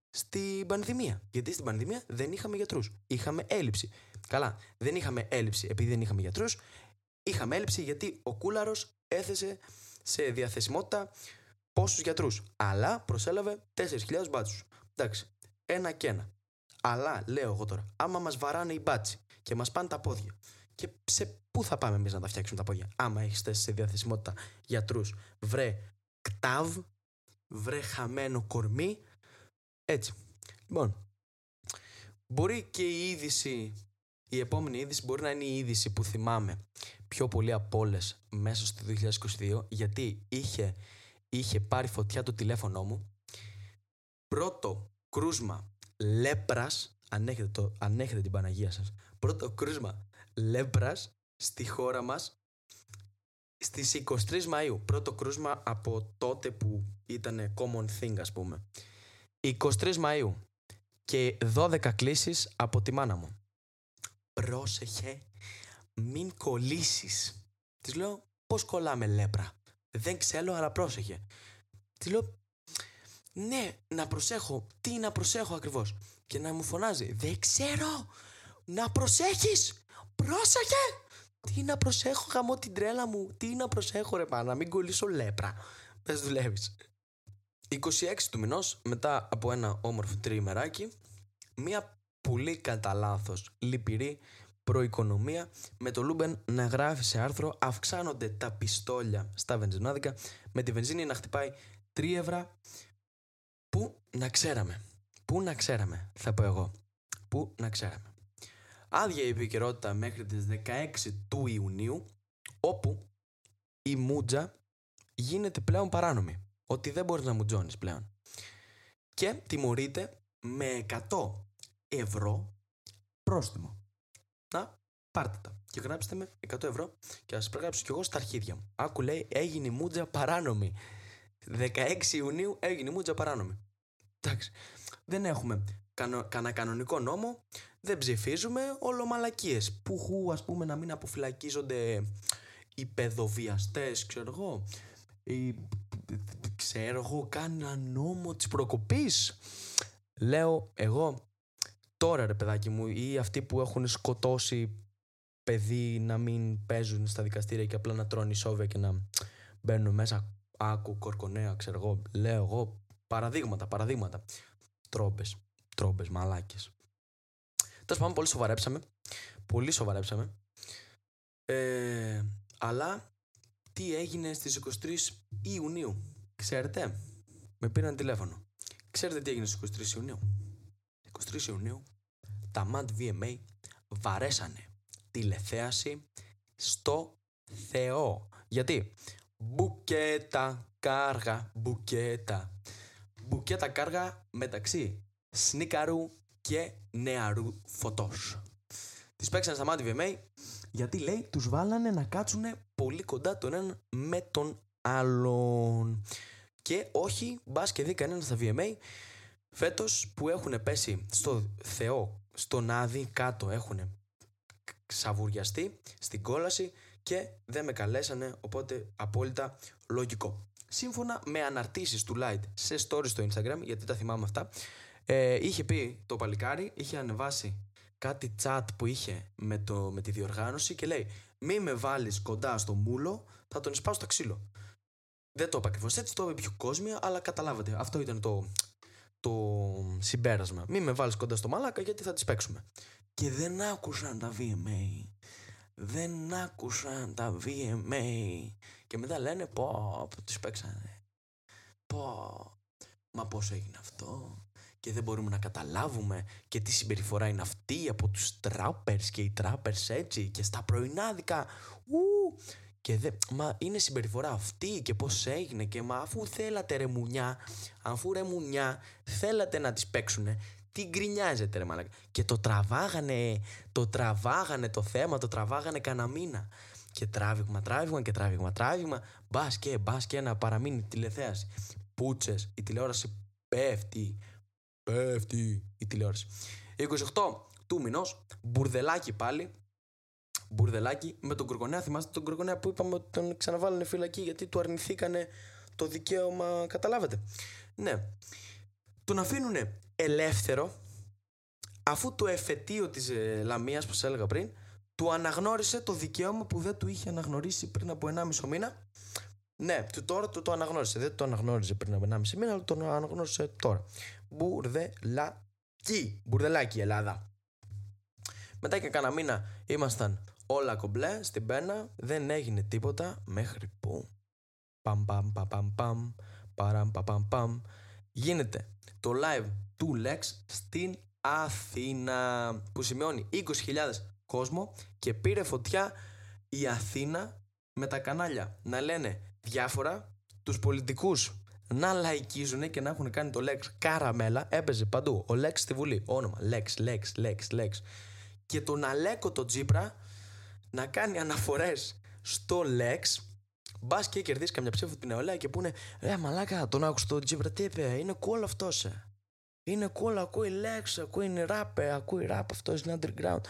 στην πανδημία. Γιατί στην πανδημία δεν είχαμε γιατρούς. Είχαμε έλλειψη. Καλά, δεν είχαμε έλλειψη επειδή δεν είχαμε γιατρούς. Είχαμε έλλειψη γιατί ο Κούλαρος έθεσε σε διαθεσιμότητα πόσους γιατρούς. Αλλά προσέλαβε 4.000 μπάτσους. Εντάξει, ένα και ένα. Αλλά, λέω εγώ τώρα, άμα μας βαράνε οι μπάτσι και μας πάνε τα πόδια, και σε πού θα πάμε εμείς να τα φτιάξουμε τα πόδια, άμα έχεις θέσει σε διαθεσιμότητα γιατρούς, βρε κτάβ, βρε χαμένο κορμί. Έτσι. Λοιπόν, μπορεί και η είδηση, η επόμενη είδηση μπορεί να είναι η είδηση που θυμάμαι πιο πολύ από όλες μέσα στο 2022, γιατί είχε, είχε πάρει φωτιά το τηλέφωνό μου. Πρώτο κρούσμα λέπρας, αν έχετε, το, αν έχετε την Παναγία σας, πρώτο κρούσμα λέπρας στη χώρα μας στις 23 Μαΐου. Πρώτο κρούσμα από τότε που ήταν common thing ας πούμε. 23 Μαΐου και 12 κλήσεις από τη μάνα μου. Πρόσεχε, μην κολλήσεις. Της λέω, πώς κολλάμε λέπρα. Δεν ξέρω, αλλά πρόσεχε. Της λέω, ναι, να προσέχω. Τι να προσέχω ακριβώς; Και να μου φωνάζει, δεν ξέρω. Να προσέχεις. Πρόσεχε. Τι να προσέχω, γαμώ την τρέλα μου. Τι να προσέχω, ρε Πάνο, να μην κολλήσω λέπρα. Με δουλεύεις. 26 του μηνός, μετά από ένα όμορφο τριημεράκι, μία πολύ κατά λάθος λυπηρή προοικονομία με το Luben να γράφει σε άρθρο αυξάνονται τα πιστόλια στα βενζινάδικα με τη βενζίνη να χτυπάει 3 ευρώ που να ξέραμε. Πού να ξέραμε, θα πω εγώ. Πού να ξέραμε. Άδεια η επικαιρότητα μέχρι τις 16 του Ιουνίου, όπου η μούτζα γίνεται πλέον παράνομη ότι δεν μπορείς να μου τζώνεις πλέον. Και τιμωρείται με 100 ευρώ πρόστιμο. Να, πάρτε τα. Και γράψτε με 100 ευρώ και ας προγράψω κι εγώ στα αρχίδια μου. Άκου λέει έγινε η μούτζα παράνομη. 16 Ιουνίου έγινε η μούτζα παράνομη. Εντάξει. Δεν έχουμε κανένα κανονικό νόμο, δεν ψηφίζουμε όλο μαλακίες. Που ας πούμε να μην αποφυλακίζονται οι παιδοβιαστές, ξέρω εγώ, οι ξέρω εγώ, κάνα νόμο της προκοπής. Λέω εγώ, τώρα ρε παιδάκι μου, ή αυτοί που έχουν σκοτώσει παιδί να μην παίζουν στα δικαστήρια και απλά να τρώνε σόβια και να μπαίνουν μέσα άκου, κορκονέα, ξέρω εγώ. Λέω εγώ, παραδείγματα, παραδείγματα. Τρόπες, τρόπες, μαλάκες. Τέλος πάντων, πολύ σοβαρέψαμε. Πολύ σοβαρέψαμε. Ε, αλλά τι έγινε στις 23 Ιουνίου. Ξέρετε, με πήραν τηλέφωνο. Ξέρετε τι έγινε στις 23 Ιουνίου; 23 Ιουνίου τα MAD VMA βαρέσανε τηλεθέαση στο Θεό. Γιατί; Μπουκέτα κάργα, μπουκέτα. Μπουκέτα κάργα μεταξύ σνίκαρου και νεαρού φωτός. Τις παίξανε στα MAD VMA γιατί λέει τους βάλανε να κάτσουν πολύ κοντά τον έναν με τον άλλον. Και όχι, μπας και δει κανένα στα VMA, φέτος που έχουν πέσει στο Θεό, στον Άδη κάτω, έχουν ξαβουριαστεί στην κόλαση και δεν με καλέσανε, οπότε απόλυτα λογικό. Σύμφωνα με αναρτήσεις του Light σε stories στο Instagram, γιατί τα θυμάμαι αυτά, ε, είχε πει το παλικάρι, είχε ανεβάσει κάτι chat που είχε με, το, με τη διοργάνωση και λέει μη με βάλεις κοντά στο μούλο, θα τον σπάω στο ξύλο. Δεν το είπα ακριβώς έτσι, το είπε πιο κόσμια, αλλά καταλάβατε. Αυτό ήταν το, το συμπέρασμα. Μην με βάλεις κοντά στο μαλάκα γιατί θα τις παίξουμε. Και δεν άκουσαν τα VMA. Δεν άκουσαν τα VMA. Και μετά λένε πω, πω τις παίξανε. Πω, μα πώς έγινε αυτό. Και δεν μπορούμε να καταλάβουμε και τι συμπεριφορά είναι αυτή από τους τράπερς και οι τράπερς έτσι και στα πρωινάδικα. Ου, και δε, μα είναι συμπεριφορά αυτή και πώς έγινε και μα αφού θέλατε ρε μουνιά, αφού ρε μουνιά θέλατε να τις παίξουνε, τι γκρινιάζετε ρε μαλάκα. Και το τραβάγανε, το τραβάγανε το θέμα, το τραβάγανε κανένα μήνα. Και τράβηγμα, τράβηγμα και τράβηγμα, τράβηγμα, μπας και, μπας και να παραμείνει η τηλεθέαση. Πούτσες, η τηλεόραση πέφτει, πέφτει η τηλεόραση. 28 του μηνός, μπουρδελάκι πάλι, μπουρδελάκι με τον Κροκονέα. Θυμάστε τον Κροκονέα που είπαμε ότι τον ξαναβάλανε φυλακή γιατί του αρνηθήκανε το δικαίωμα. Καταλάβατε. Ναι. Τον αφήνουν ελεύθερο αφού το εφετείο της ε, Λαμίας που σας έλεγα πριν του αναγνώρισε το δικαίωμα που δεν του είχε αναγνωρίσει πριν από 1,5 μήνα. Ναι, του τώρα του το αναγνώρισε. Δεν το αναγνώριζε πριν από 1,5 μήνα, αλλά το αναγνώρισε τώρα. Μπουρδελάκι. Μπουρδελάκι, μπουρδελάκι η Ελλάδα. Μετά και κάνα μήνα ήμασταν όλα κομπλέ στην πένα, δεν έγινε τίποτα μέχρι που παμ παμ παμ παμ παμ παραμ παμ παμ γίνεται το live του Lex στην Αθήνα που σημειώνει 20.000 κόσμο και πήρε φωτιά η Αθήνα με τα κανάλια να λένε διάφορα τους πολιτικούς να λαϊκίζουν και να έχουν κάνει το Lex καραμέλα έπαιζε παντού ο Lex στη Βουλή όνομα Lex, Lex, Lex, Lex και τον Αλέκο το Τζίπρα να κάνει αναφορές στο Lex Μπας και κερδίσεις καμιά ψήφο την νεολαία και πούνε Ρε μαλάκα, τον άκουσα τον Τζίπρα, τι είπε, είναι cool αυτός. Ε. Είναι cool, ακούει λέξη, ακούει rap, ε, ακούει rap, αυτός είναι underground.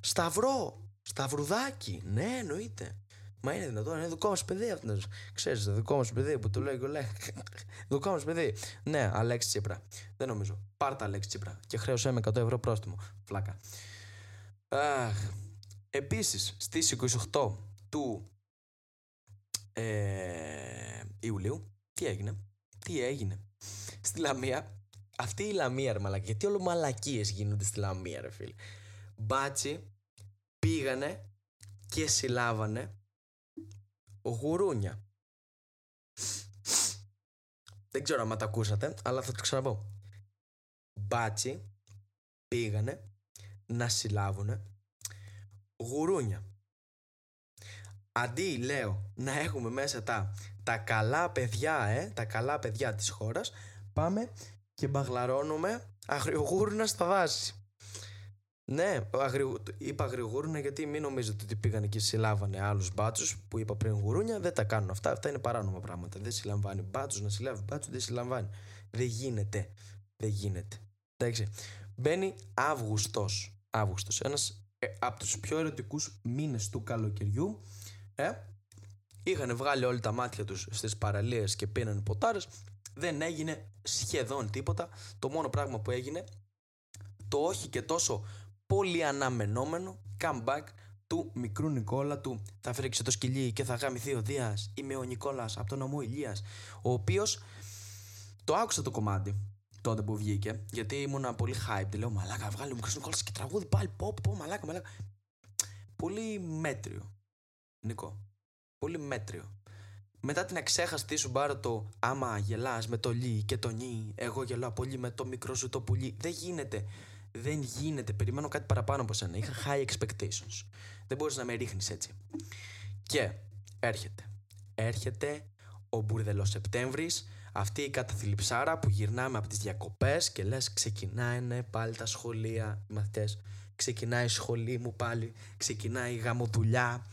Σταυρό, σταυρουδάκι, ναι, εννοείται. Μα είναι δυνατόν, είναι δικό μας παιδί αυτός. Ξέρεις, το δικό μας παιδί που του λέει και λέει. [laughs] δικό μας παιδί. Ναι, Αλέξη Τσίπρα. Δεν νομίζω. Πάρτα Αλέξη Τσίπρα και χρέωσέ με 100 ευρώ πρόστιμο. Φλάκα. Αχ. Επίσης, στις 28 του ε, Ιουλίου, τι έγινε; Τι έγινε; Στη Λαμία αυτή η Λαμία, ρε μαλακή. Γιατί όλο μαλακίες γίνονται στη Λαμία, ρε φίλε. Μπάτσι πήγανε και συλλάβανε γουρούνια. Δεν ξέρω αν τα ακούσατε, αλλά θα το ξαναπώ. Μπάτσι πήγανε να συλλάβουν γουρούνια. Αντί, λέω, να έχουμε μέσα τα, τα καλά παιδιά, ε, τα καλά παιδιά της χώρας, πάμε και μπαγλαρώνουμε αγριογούρνα στα δάση. Ναι, αγρι... είπα αγριογούρνα γιατί μην νομίζετε ότι πήγαν και συλλάβανε άλλους μπάτσους που είπα πριν γουρούνια. Δεν τα κάνουν αυτά. Αυτά είναι παράνομα πράγματα. Δεν συλλαμβάνει μπάτσους να συλλάβει μπάτσους, δεν συλλαμβάνει. Δεν γίνεται. Δεν γίνεται. Εντάξει. Μπαίνει Αύγουστος. Αύγουστος. Ένας ε, από τους πιο ερωτικούς μήνες του καλοκαιριού. Ε, είχαν βγάλει όλοι τα μάτια τους στις παραλίες και πίνανε ποτάρες δεν έγινε σχεδόν τίποτα. Το μόνο πράγμα που έγινε, το όχι και τόσο πολύ αναμενόμενο comeback του μικρού Νικόλα του. Θα φρίξει το σκυλί και θα γαμηθεί ο Δίας. Είμαι ο Νικόλας από τον νομό Ηλίας. Ο οποίος το άκουσα το κομμάτι τότε που βγήκε γιατί ήμουνα πολύ hyped. Λέω μαλάκα βγάλει ο μικρός Νικόλας και τραγούδι πάλι πω πω μαλάκα μαλάκα πολύ μέτριο Νικό. Πολύ μέτριο. Μετά την εξέχαστη σου μπάρο το άμα γελάς με το λί και το νι, εγώ γελάω πολύ με το μικρό σου το πουλί. Δεν γίνεται. Δεν γίνεται. Περιμένω κάτι παραπάνω από σένα. Είχα high expectations. Δεν μπορείς να με ρίχνεις έτσι. Και έρχεται. Έρχεται ο μπουρδελός Σεπτέμβρης, αυτή η καταθλιψάρα που γυρνάμε από τις διακοπές και λες: Ξεκινάει ναι, πάλι τα σχολεία, οι μαθητές. Ξεκινάει η σχολή μου πάλι, ξεκινάει η γαμοδουλειά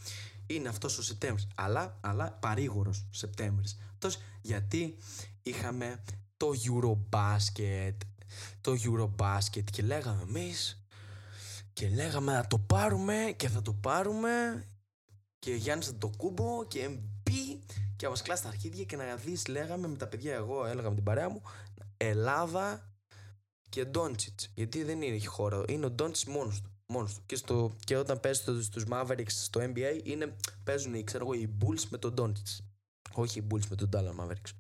είναι αυτός ο Σεπτέμβρης. Αλλά, αλλά παρήγορος Σεπτέμβρης. γιατί είχαμε το Eurobasket. Το Eurobasket και λέγαμε εμείς. Και λέγαμε να το πάρουμε και θα το πάρουμε. Και Γιάννης θα το κούμπο και MP. Και να μας κλάσει τα αρχίδια και να δεις, λέγαμε με τα παιδιά, εγώ έλεγα με την παρέα μου, Ελλάδα και Ντόντσιτς. Γιατί δεν είναι η χώρα, είναι ο Ντόντσιτς μόνος του μόνος του. Και, στο, και όταν παίζεις στους Mavericks στο NBA, είναι, παίζουν ξέρω εγώ, οι Bulls με τον Doncic. Όχι οι Bulls με τον Dallas Mavericks.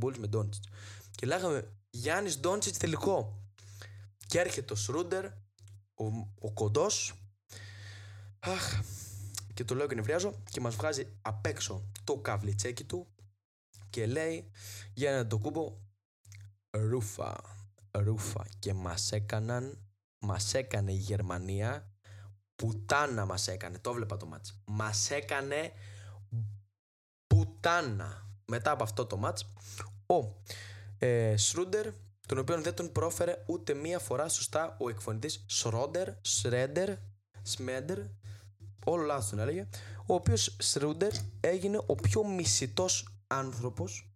Bulls με Doncic. Και λέγαμε Γιάννης Doncic τελικό. Και έρχεται ο Σρούντερ, ο, ο κοντός. Αχ, και το λέω και νευριάζω και μας βγάζει απ' έξω το καβλιτσέκι του και λέει για να το κούμπο ρούφα, ρούφα και μας έκαναν μας έκανε η Γερμανία πουτάνα μας έκανε, το βλέπα το μάτς. Μας έκανε πουτάνα. Μετά από αυτό το μάτς, ο ε, Σρούντερ, τον οποίο δεν τον πρόφερε ούτε μία φορά σωστά ο εκφωνητής Σρόντερ, Σρέντερ, Σμέντερ, όλο λάθος τον έλεγε, ο οποίος Σρούντερ έγινε ο πιο μισητός άνθρωπος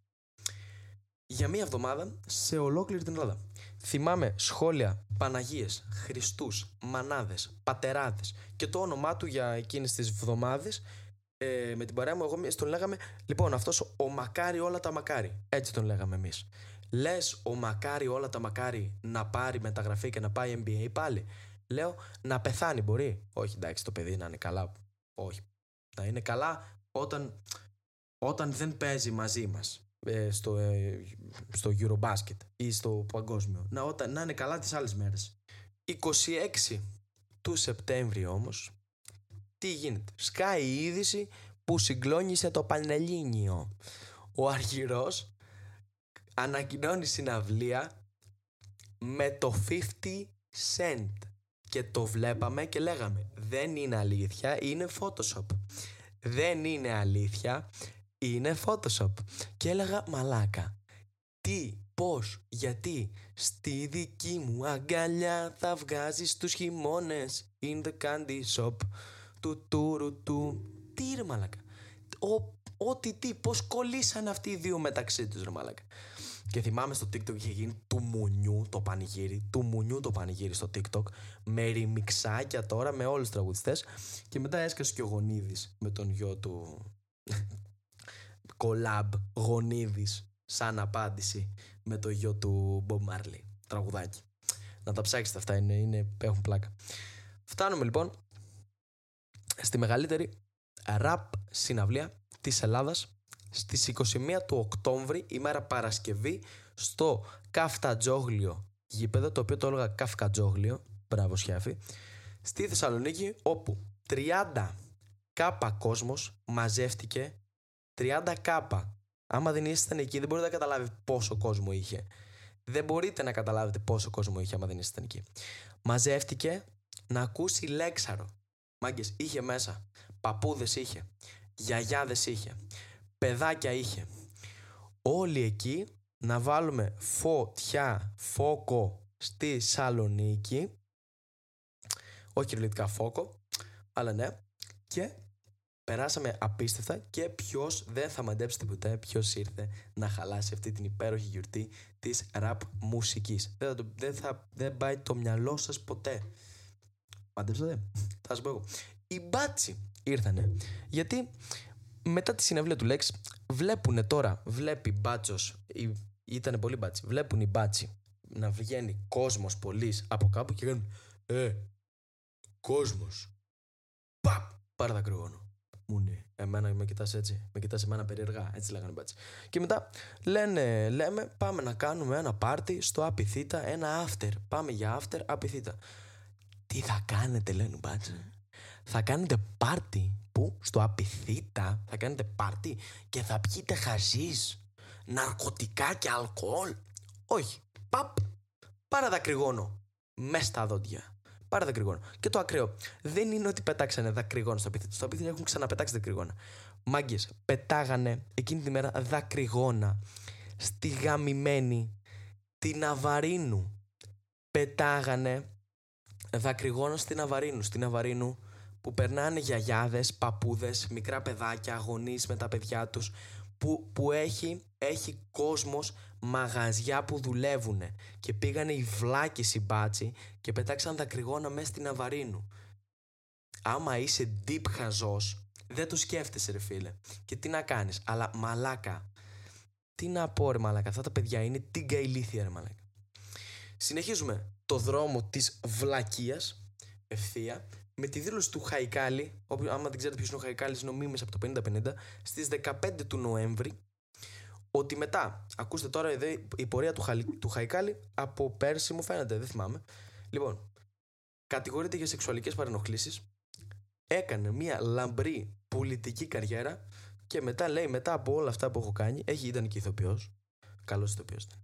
για μία εβδομάδα σε ολόκληρη την Ελλάδα. Θυμάμαι σχόλια Παναγίες, Χριστούς, Μανάδες, Πατεράδες και το όνομά του για εκείνες τις βδομάδες ε, με την παρέα μου εγώ τον λέγαμε λοιπόν αυτός ο μακάρι όλα τα μακάρι έτσι τον λέγαμε εμείς λες ο μακάρι όλα τα μακάρι να πάρει μεταγραφή και να πάει NBA πάλι λέω να πεθάνει μπορεί όχι εντάξει το παιδί να είναι καλά όχι να είναι καλά όταν, όταν δεν παίζει μαζί μας ε, στο, ε, στο Eurobasket ή στο παγκόσμιο. Να, όταν, να είναι καλά τις άλλες μέρες. 26 του Σεπτέμβρη όμως, τι γίνεται. Σκάει η είδηση που συγκλώνησε το Πανελλήνιο. Ο Αργυρός ανακοινώνει συναυλία με το 50 cent και το βλέπαμε και λέγαμε δεν είναι αλήθεια, είναι Photoshop. Δεν είναι αλήθεια, είναι Photoshop. Και έλεγα μαλάκα, τι, πώς, γιατί στη δική μου αγκαλιά θα βγάζεις τους χειμώνες in the candy shop του τουρου του. Τι ρε μαλάκα. ό,τι τι, πώς κολλήσαν αυτοί οι δύο μεταξύ τους ρε μαλάκα. Και θυμάμαι στο TikTok είχε γίνει του μουνιού το πανηγύρι, του μουνιού το πανηγύρι στο TikTok, με ρημιξάκια τώρα με όλους τους τραγουδιστές και μετά έσκασε και ο Γονίδης με τον γιο του [laughs] κολάμπ Γονίδης σαν απάντηση με το γιο του Bob Marley, τραγουδάκι. Να τα ψάξετε αυτά, είναι, είναι, έχουν πλάκα. Φτάνουμε λοιπόν στη μεγαλύτερη ραπ συναυλία της Ελλάδας στις 21 του Οκτώβρη, ημέρα Παρασκευή, στο Καφτατζόγλιο γήπεδο, το οποίο το έλεγα Καφκατζόγλιο, μπράβο Σιάφη, στη Θεσσαλονίκη, όπου 30 κάπα κόσμος μαζεύτηκε, 30 κάπα. Άμα δεν ήσασταν εκεί, δεν μπορείτε να καταλάβετε πόσο κόσμο είχε. Δεν μπορείτε να καταλάβετε πόσο κόσμο είχε άμα δεν ήσασταν εκεί. Μαζεύτηκε να ακούσει λέξαρο. Μάγκες, είχε μέσα. Παππούδες είχε. Γιαγιάδες είχε παιδάκια είχε. Όλοι εκεί να βάλουμε φωτιά, φόκο στη Σαλονίκη. Όχι κυριολεκτικά φόκο, αλλά ναι. Και περάσαμε απίστευτα και ποιος δεν θα μαντέψετε ποτέ ποιος ήρθε να χαλάσει αυτή την υπέροχη γιορτή της ραπ μουσικής. Δεν, θα, δεν, θα, δεν πάει το μυαλό σας ποτέ. Μαντέψατε, θα σα πω εγώ. Οι μπάτσι ήρθανε. Γιατί μετά τη συναυλία του Lex βλέπουν τώρα, βλέπει μπάτσος, ήταν πολύ μπάτσι, βλέπουν οι μπάτσι να βγαίνει κόσμος πολύ από κάπου και λένε Ε, κόσμος. Παπ! Πάρε τα κρυγόνο. Μου ναι. Εμένα με κοιτάς έτσι. Με κοιτάς εμένα περίεργα. Έτσι λέγανε μπάτσι. Και μετά λένε, λέμε, πάμε να κάνουμε ένα πάρτι στο Απιθύτα, ένα after. Πάμε για after Απιθύτα. Τι θα κάνετε, λένε μπάτσι. Θα κάνετε πάρτι Πού; Στο Απιθύτα θα κάνετε πάρτι και θα πιείτε χαζής, ναρκωτικά και αλκοόλ. Όχι. Παπ. Πάρα δακρυγόνο. Μες στα δόντια. Πάρα δακρυγόνο. Και το ακραίο. Δεν είναι ότι πετάξανε δακρυγόνο στο Απιθύτα. Στο Απιθύτα έχουν ξαναπετάξει δακρυγόνα. Μάγκες, πετάγανε εκείνη τη μέρα δακρυγόνα στη γαμημένη την Αβαρίνου. Πετάγανε δακρυγόνα στην Αβαρίνου. Στην Αβαρίνου που περνάνε γιαγιάδες, παππούδες, μικρά παιδάκια, γονείς με τα παιδιά τους, που, που έχει, έχει κόσμος μαγαζιά που δουλεύουν και πήγανε οι βλάκες οι μπάτσι και πετάξαν δακρυγόνα μέσα στην Αβαρίνου. Άμα είσαι deep χαζός, δεν το σκέφτεσαι ρε φίλε. Και τι να κάνεις, αλλά μαλάκα. Τι να πω ρε μαλάκα, αυτά τα παιδιά είναι την ηλίθεια ρε μαλάκα. Συνεχίζουμε το δρόμο της βλακείας, ευθεία, με τη δήλωση του Χαϊκάλη, άμα δεν ξέρετε ποιος είναι ο Χαϊκάλης, είναι ο Μίμης από το 50-50, στις 15 του Νοέμβρη, ότι μετά, ακούστε τώρα η πορεία του, του Χαϊκάλη από πέρσι μου φαίνεται, δεν θυμάμαι. Λοιπόν, κατηγορείται για σεξουαλικές παρενοχλήσεις, έκανε μια λαμπρή πολιτική καριέρα και μετά λέει, μετά από όλα αυτά που έχω κάνει, έχει, ήταν και ηθοποιός, καλός ηθοποιός ήταν.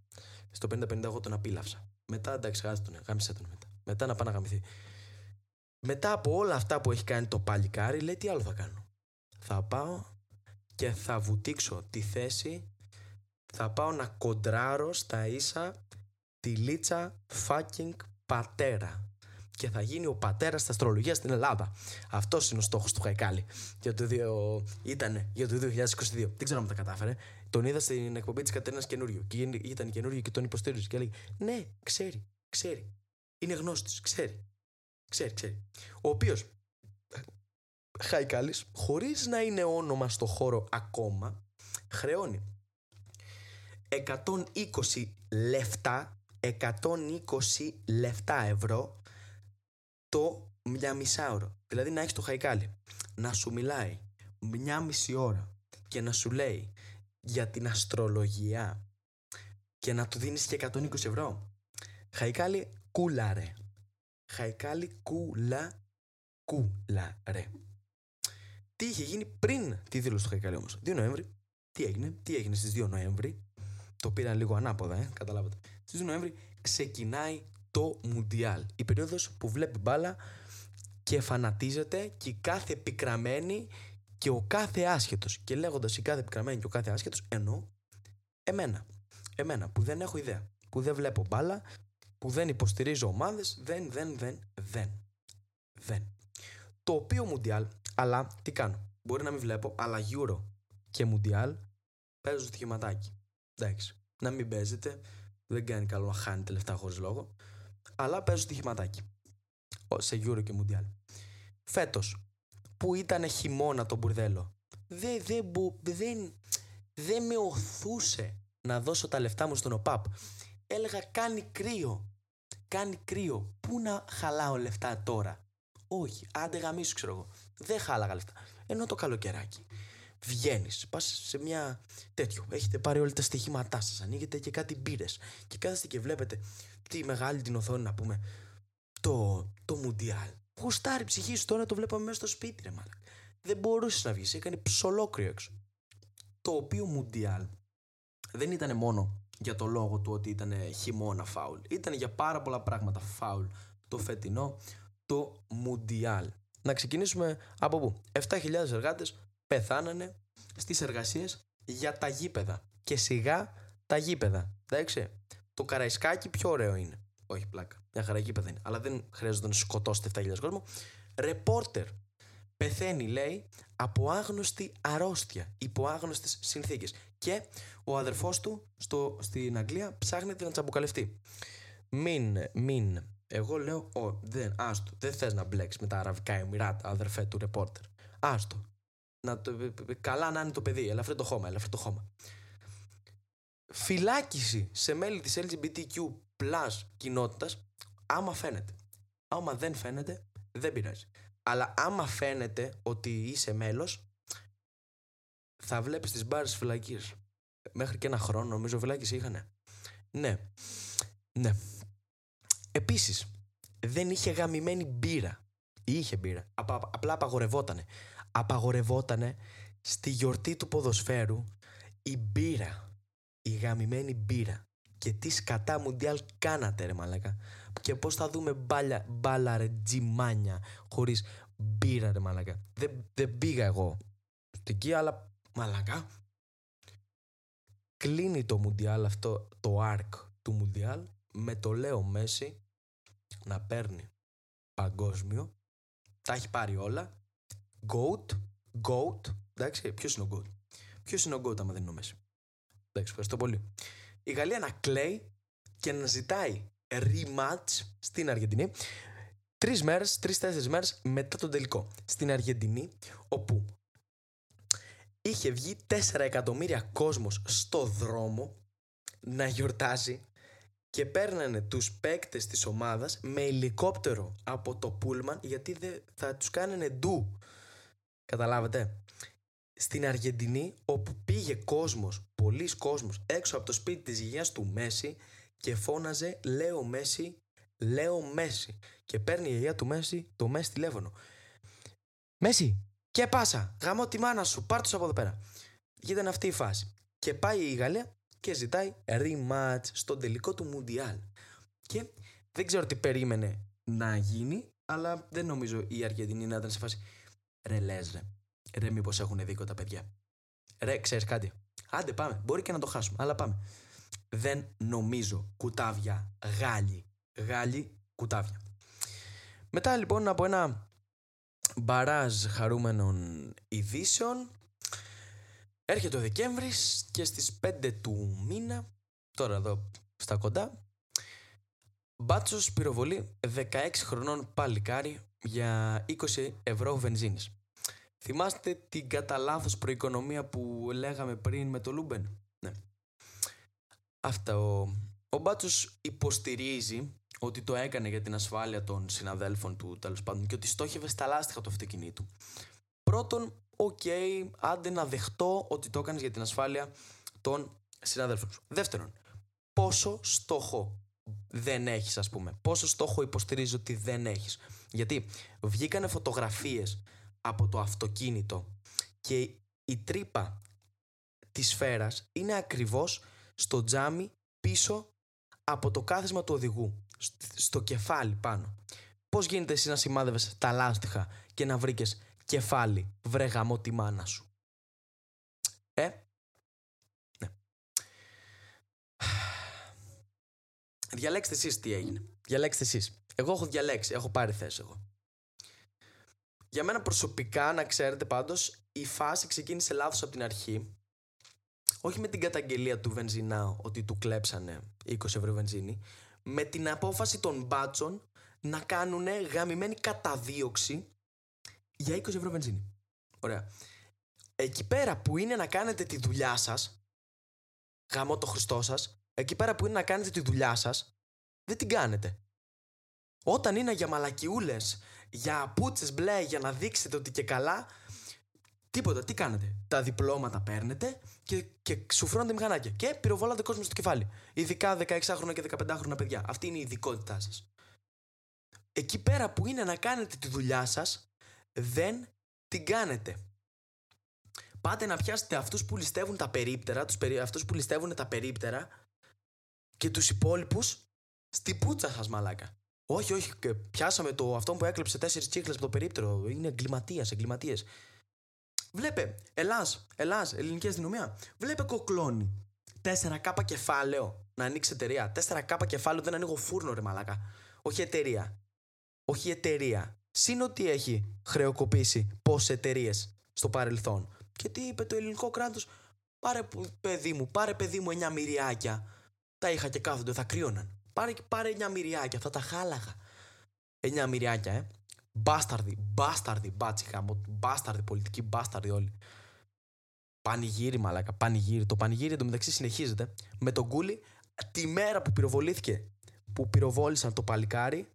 Στο 50-50 εγώ τον απίλαυσα. Μετά εντάξει, γάμισε τον, γάμισε τον μετά. Μετά να πάει να γαμηθεί μετά από όλα αυτά που έχει κάνει το παλικάρι, λέει τι άλλο θα κάνω; Θα πάω και θα βουτήξω τη θέση, θα πάω να κοντράρω στα ίσα τη λίτσα fucking πατέρα. Και θα γίνει ο πατέρας της αστρολογίας στην Ελλάδα. Αυτός είναι ο στόχος του Χαϊκάλη. Για το δύο... Ήτανε για το 2022. Δεν ξέρω αν τα κατάφερε. Τον είδα στην εκπομπή της Κατερίνας καινούριο. Και ήταν καινούριο και τον υποστήριζε. Και έλεγε Ναι, ξέρει, ξέρει. Είναι γνώστης, ξέρει. Ξέρει, ξέρει. Ο οποίος Χαϊκάλης, χωρίς να είναι όνομα στο χώρο ακόμα, χρεώνει 120 λεφτά, 120 λεφτά ευρώ το μια μισάωρο. Δηλαδή να έχεις το Χαϊκάλι να σου μιλάει μια μισή ώρα και να σου λέει για την αστρολογία και να του δίνεις και 120 ευρώ. Χαϊκάλι, κούλαρε. Χαϊκάλι κούλα κούλα ρε. Τι είχε γίνει πριν τη δήλωση του Χαϊκάλι όμως; 2 Νοέμβρη. Τι έγινε; Τι έγινε στις 2 Νοέμβρη; Το πήραν λίγο ανάποδα, ε, καταλάβατε. Στις 2 Νοέμβρη ξεκινάει το Μουντιάλ. Η περίοδος που βλέπει μπάλα και φανατίζεται και η κάθε επικραμένη και ο κάθε άσχετος. Και λέγοντας η κάθε επικραμένη και ο κάθε άσχετος εννοώ εμένα. Εμένα που δεν έχω ιδέα. Που δεν βλέπω μπάλα, που δεν υποστηρίζω ομάδες, δεν, δεν, δεν, δεν. Δεν. Το οποίο Μουντιάλ, αλλά τι κάνω. Μπορεί να μην βλέπω, αλλά Euro και Μουντιάλ παίζω στοιχηματάκι. Εντάξει. Να μην παίζετε, δεν κάνει καλό να χάνετε λεφτά χωρίς λόγο, αλλά παίζω στοιχηματάκι. Σε Euro και Μουντιάλ. Φέτος, που ήταν χειμώνα το μπουρδέλο, δεν, δεν, δεν, δεν με οθούσε να δώσω τα λεφτά μου στον ΟΠΑΠ. Έλεγα κάνει κρύο. Κάνει κρύο. Πού να χαλάω λεφτά τώρα; Όχι, άντε γαμίσου ξέρω εγώ. Δεν χάλαγα λεφτά. Ενώ το καλοκαιράκι. Βγαίνεις, πας σε μια τέτοιο. Έχετε πάρει όλα τα στοιχήματά σας. Ανοίγετε και κάτι μπύρες. Και κάθεστε και βλέπετε τη μεγάλη την οθόνη να πούμε. Το, το Μουντιάλ. Γουστάρει ψυχή σου τώρα το βλέπαμε μέσα στο σπίτι, ρε μάλλον. Δεν μπορούσες να βγεις. Έκανε ψολόκριο έξω. Το οποίο Μουντιάλ δεν ήταν μόνο για το λόγο του ότι ήταν χειμώνα φάουλ. Ήταν για πάρα πολλά πράγματα φάουλ το φετινό, το Μουντιάλ. Να ξεκινήσουμε από πού. 7.000 εργάτες πεθάνανε στις εργασίες για τα γήπεδα. Και σιγά τα γήπεδα. Εντάξει. Το καραϊσκάκι πιο ωραίο είναι. Όχι πλάκα. Μια χαρά γήπεδα είναι. Αλλά δεν χρειάζεται να σκοτώσετε 7.000 κόσμο. Ρεπόρτερ. Πεθαίνει, λέει, από άγνωστη αρρώστια, υπό άγνωστες συνθήκες. Και ο αδερφός του στο, στην Αγγλία ψάχνεται να τσαμπουκαλευτεί. Μην, μην. Εγώ λέω, ο, δεν, άστο, δεν θες να μπλέξεις με τα αραβικά εμμυράτα, αδερφέ του ρεπόρτερ. Άστο. Να το, καλά να είναι το παιδί, ελαφρύ το χώμα, ελαφρύ το χώμα. Φυλάκιση σε μέλη της LGBTQ plus κοινότητας, άμα φαίνεται. Άμα δεν φαίνεται, δεν πειράζει. Αλλά άμα φαίνεται ότι είσαι μέλος, θα βλέπεις τις μπάρες φυλακής. Μέχρι και ένα χρόνο νομίζω φυλάκης είχανε. Ναι. Ναι. Επίσης, δεν είχε γαμημένη μπύρα. Είχε μπύρα. απλά απαγορευότανε. Απαγορευότανε στη γιορτή του ποδοσφαίρου η μπύρα. Η γαμημένη μπύρα. Και τι σκατά μουντιάλ κάνατε ρε μαλάκα. Και πώς θα δούμε μπάλα, μπάλα ρε τζιμάνια χωρίς μπύρα ρε μαλάκα. Δεν, δεν πήγα εγώ στην Κία αλλά μαλάκα. Κλείνει το μουντιάλ αυτό, το arc του μουντιάλ με το Λέο Μέση να παίρνει παγκόσμιο. Τα έχει πάρει όλα. Goat, goat. Εντάξει, ποιος είναι ο goat; Ποιος είναι ο goat άμα δεν είναι ο Μέση; Εντάξει, ευχαριστώ πολύ. Η Γαλλία να κλαίει και να ζητάει rematch στην Αργεντινή τρεις μέρες, τρει-τέσσερι μέρες μετά τον τελικό. Στην Αργεντινή, όπου είχε βγει 4 εκατομμύρια κόσμος στο δρόμο να γιορτάζει και παίρνανε τους παίκτες της ομάδας με ελικόπτερο από το πούλμαν γιατί δεν θα τους κάνανε ντου. Καταλάβατε; Στην Αργεντινή όπου πήγε κόσμος, πολλοί κόσμος έξω από το σπίτι της υγείας του Μέση και φώναζε «Λέω Μέση, λέω Μέση» και παίρνει η υγεία του Μέση το Μέση τηλέφωνο. «Μέση, και πάσα, γαμώ τη μάνα σου, πάρ' από εδώ πέρα». Ήταν αυτή η φάση. Και πάει η Γαλλία και ζητάει rematch στον τελικό του Μουντιάλ. Και δεν ξέρω τι περίμενε να γίνει, αλλά δεν νομίζω η Αργεντινή να ήταν σε φάση. Ρε λες ρε, ρε μήπως έχουν δίκιο τα παιδιά. Ρε, ξέρεις κάτι. Άντε πάμε, μπορεί και να το χάσουμε, αλλά πάμε. Δεν νομίζω κουτάβια Γάλλοι. Γάλλοι κουτάβια. Μετά λοιπόν από ένα μπαράζ χαρούμενων ειδήσεων Έρχεται ο Δεκέμβρης και στις 5 του μήνα, τώρα εδώ στα κοντά, Μπάτσος πυροβολεί 16 χρονών παλικάρι για 20 ευρώ βενζίνης. Θυμάστε την κατά λάθος προοικονομία που λέγαμε πριν με το Luben; Ναι. Αυτά ο... Ο Μπάτσος υποστηρίζει ότι το έκανε για την ασφάλεια των συναδέλφων του τέλος πάντων και ότι στόχευε στα λάστιχα του αυτοκινήτου. Πρώτον, OK, okay, άντε να δεχτώ ότι το έκανες για την ασφάλεια των συναδέλφων σου. Δεύτερον, πόσο στόχο δεν έχεις ας πούμε. Πόσο στόχο υποστηρίζει ότι δεν έχεις. Γιατί βγήκανε φωτογραφίες από το αυτοκίνητο και η τρύπα της σφαίρας είναι ακριβώς στο τζάμι πίσω από το κάθισμα του οδηγού. Στο κεφάλι πάνω. Πώς γίνεται εσύ να σημάδευες τα λάστιχα και να βρήκες κεφάλι, βρε γαμό τη μάνα σου; Ε, ναι. [sighs] Διαλέξτε εσείς τι έγινε. Διαλέξτε εσείς. Εγώ έχω διαλέξει, έχω πάρει θέση εγώ. Για μένα προσωπικά, να ξέρετε πάντως, η φάση ξεκίνησε λάθος από την αρχή. Όχι με την καταγγελία του βενζινάου ότι του κλέψανε 20 ευρώ βενζίνη. Με την απόφαση των μπάτσων να κάνουν γαμημένη καταδίωξη για 20 ευρώ βενζίνη. Ωραία. Εκεί πέρα που είναι να κάνετε τη δουλειά σας, γαμώ το Χριστό σας, εκεί πέρα που είναι να κάνετε τη δουλειά σας, δεν την κάνετε. Όταν είναι για μαλακιούλες, για πούτσες μπλε, για να δείξετε ότι και καλά, τίποτα. Τι κάνετε; Τα διπλώματα παίρνετε και, και σουφρώνετε μηχανάκια. Και πυροβολάτε κόσμο στο κεφάλι. Ειδικά 16χρονα και 15χρονα παιδιά. Αυτή είναι η ειδικότητά σας. Εκεί πέρα που είναι να κάνετε τη δουλειά σας, δεν την κάνετε. Πάτε να πιάσετε αυτούς που ληστεύουν τα περίπτερα, τους περί... αυτούς που ληστεύουν τα περίπτερα και τους υπόλοιπους στη πούτσα σας μαλάκα. Όχι, όχι, πιάσαμε το αυτό που έκλεψε τέσσερις τσίχλες από το περίπτερο. Είναι εγκληματίας, εγκληματίες. Βλέπε, Ελλάς, Ελλάς, ελληνική αστυνομία. Βλέπε κοκλώνει. 4K κεφάλαιο να ανοίξει εταιρεία. 4K κεφάλαιο δεν ανοίγω φούρνο, ρε μαλάκα. Όχι εταιρεία. Όχι εταιρεία. Συν ότι έχει χρεοκοπήσει πόσες εταιρείες στο παρελθόν. Και τι είπε το ελληνικό κράτος, πάρε παιδί μου, πάρε παιδί μου 9 μυριάκια. Τα είχα και κάθονται, θα κρύωναν. Πάρε, πάρε 9 μυριάκια, θα τα χάλαγα. 9 μυριάκια, ε. Μπάσταρδι, μπάσταρδι, μπάτσι χάμο, μπάσταρδι, πολιτική μπάσταρδι όλοι. Πανηγύρι, μαλάκα, πανηγύρι. Το πανηγύρι εντωμεταξύ συνεχίζεται με τον κούλι τη μέρα που πυροβολήθηκε, που πυροβόλησαν το παλικάρι,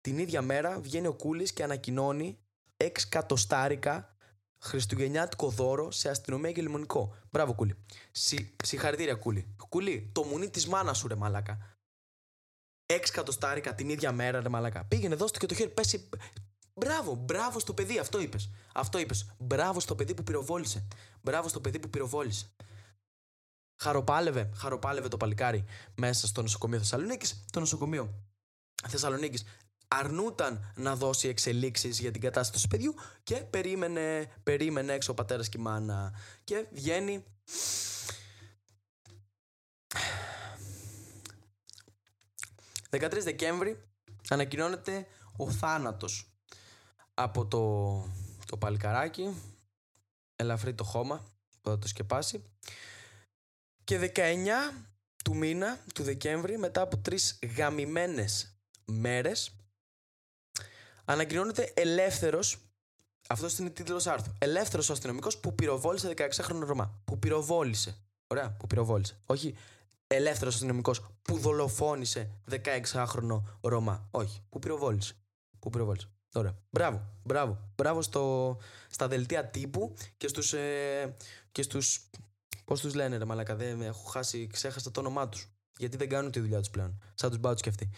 την ίδια μέρα βγαίνει ο Κούλης και ανακοινώνει 6 κατοστάρικα χριστουγεννιάτικο δώρο σε αστυνομία και λιμονικό. Μπράβο, Κούλη. Συ, συγχαρητήρια, Κούλη. Κούλη, το μουνί της μάνας σου, ρε Μαλάκα. 6 κατοστάρικα την ίδια μέρα, ρε Μαλάκα. Πήγαινε, δώστε και το χέρι, πέσει. Μπράβο, μπράβο στο παιδί, αυτό είπες. Αυτό είπες. Μπράβο στο παιδί που πυροβόλησε. Μπράβο στο παιδί που πυροβόλησε. Χαροπάλευε, χαροπάλευε το παλικάρι μέσα στο νοσοκομείο Θεσσαλονίκης. Το νοσοκομείο Θεσσαλονίκης αρνούταν να δώσει εξελίξεις για την κατάσταση του παιδιού και περίμενε, περίμενε έξω ο πατέρας και η μάνα και βγαίνει 13 Δεκέμβρη ανακοινώνεται ο θάνατος από το, το παλικαράκι ελαφρύ το χώμα που θα το σκεπάσει και 19 του μήνα του Δεκέμβρη μετά από τρεις γαμημένες μέρες ανακοινώνεται ελεύθερος. Αυτό είναι τίτλος άρθρου. Ελεύθερος αστυνομικός που πυροβόλησε 16χρονο Ρωμά. Που πυροβόλησε. Ωραία, που πυροβόλησε. Όχι ελεύθερος αστυνομικός που δολοφόνησε 16χρονο Ρωμά. Όχι, που πυροβόλησε. Που πυροβόλησε. Ωραία. Μπράβο, μπράβο. Μπράβο στο, στα δελτία τύπου και στους. Ε, και στους, Πώς τους λένε, ρε Μαλάκα, δεν έχω χάσει, ξέχασα το όνομά τους. Γιατί δεν κάνουν τη δουλειά τους πλέον. Σαν τους μπάτσους και αυτοί.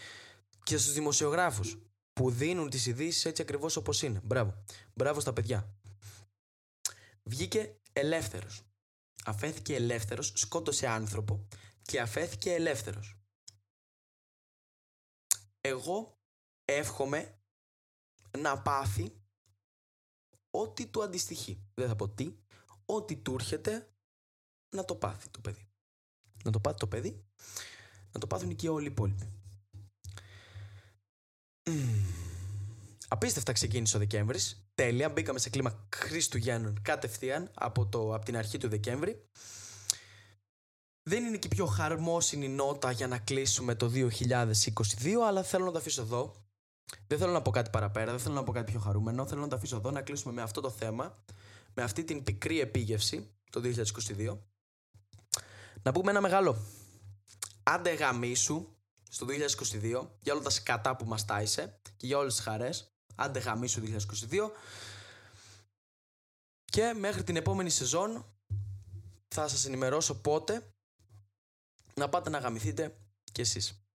Και στους δημοσιογράφους που δίνουν τις ειδήσεις έτσι ακριβώς όπως είναι. Μπράβο. Μπράβο στα παιδιά. Βγήκε ελεύθερος. Αφέθηκε ελεύθερος, σκότωσε άνθρωπο και αφέθηκε ελεύθερος. Εγώ εύχομαι να πάθει ό,τι του αντιστοιχεί. Δεν θα πω τι. Ό,τι του έρχεται να το πάθει το παιδί. Να το πάθει το παιδί, να το πάθουν και όλοι οι υπόλοιποι. Απίστευτα ξεκίνησε ο Δεκέμβρης. Τέλεια. Μπήκαμε σε κλίμα Χριστουγέννων κατευθείαν από, το, από την αρχή του Δεκέμβρη. Δεν είναι και η πιο χαρμόσυνη νότα για να κλείσουμε το 2022, αλλά θέλω να το αφήσω εδώ. Δεν θέλω να πω κάτι παραπέρα, δεν θέλω να πω κάτι πιο χαρούμενο. Θέλω να το αφήσω εδώ να κλείσουμε με αυτό το θέμα, με αυτή την πικρή επίγευση το 2022. Να πούμε ένα μεγάλο. Άντε γαμίσου στο 2022 για όλα τα σκατά που μας τάισε και για όλες τις χαρές. Άντε γαμίσου 2022. Και μέχρι την επόμενη σεζόν θα σας ενημερώσω πότε να πάτε να γαμηθείτε κι εσείς.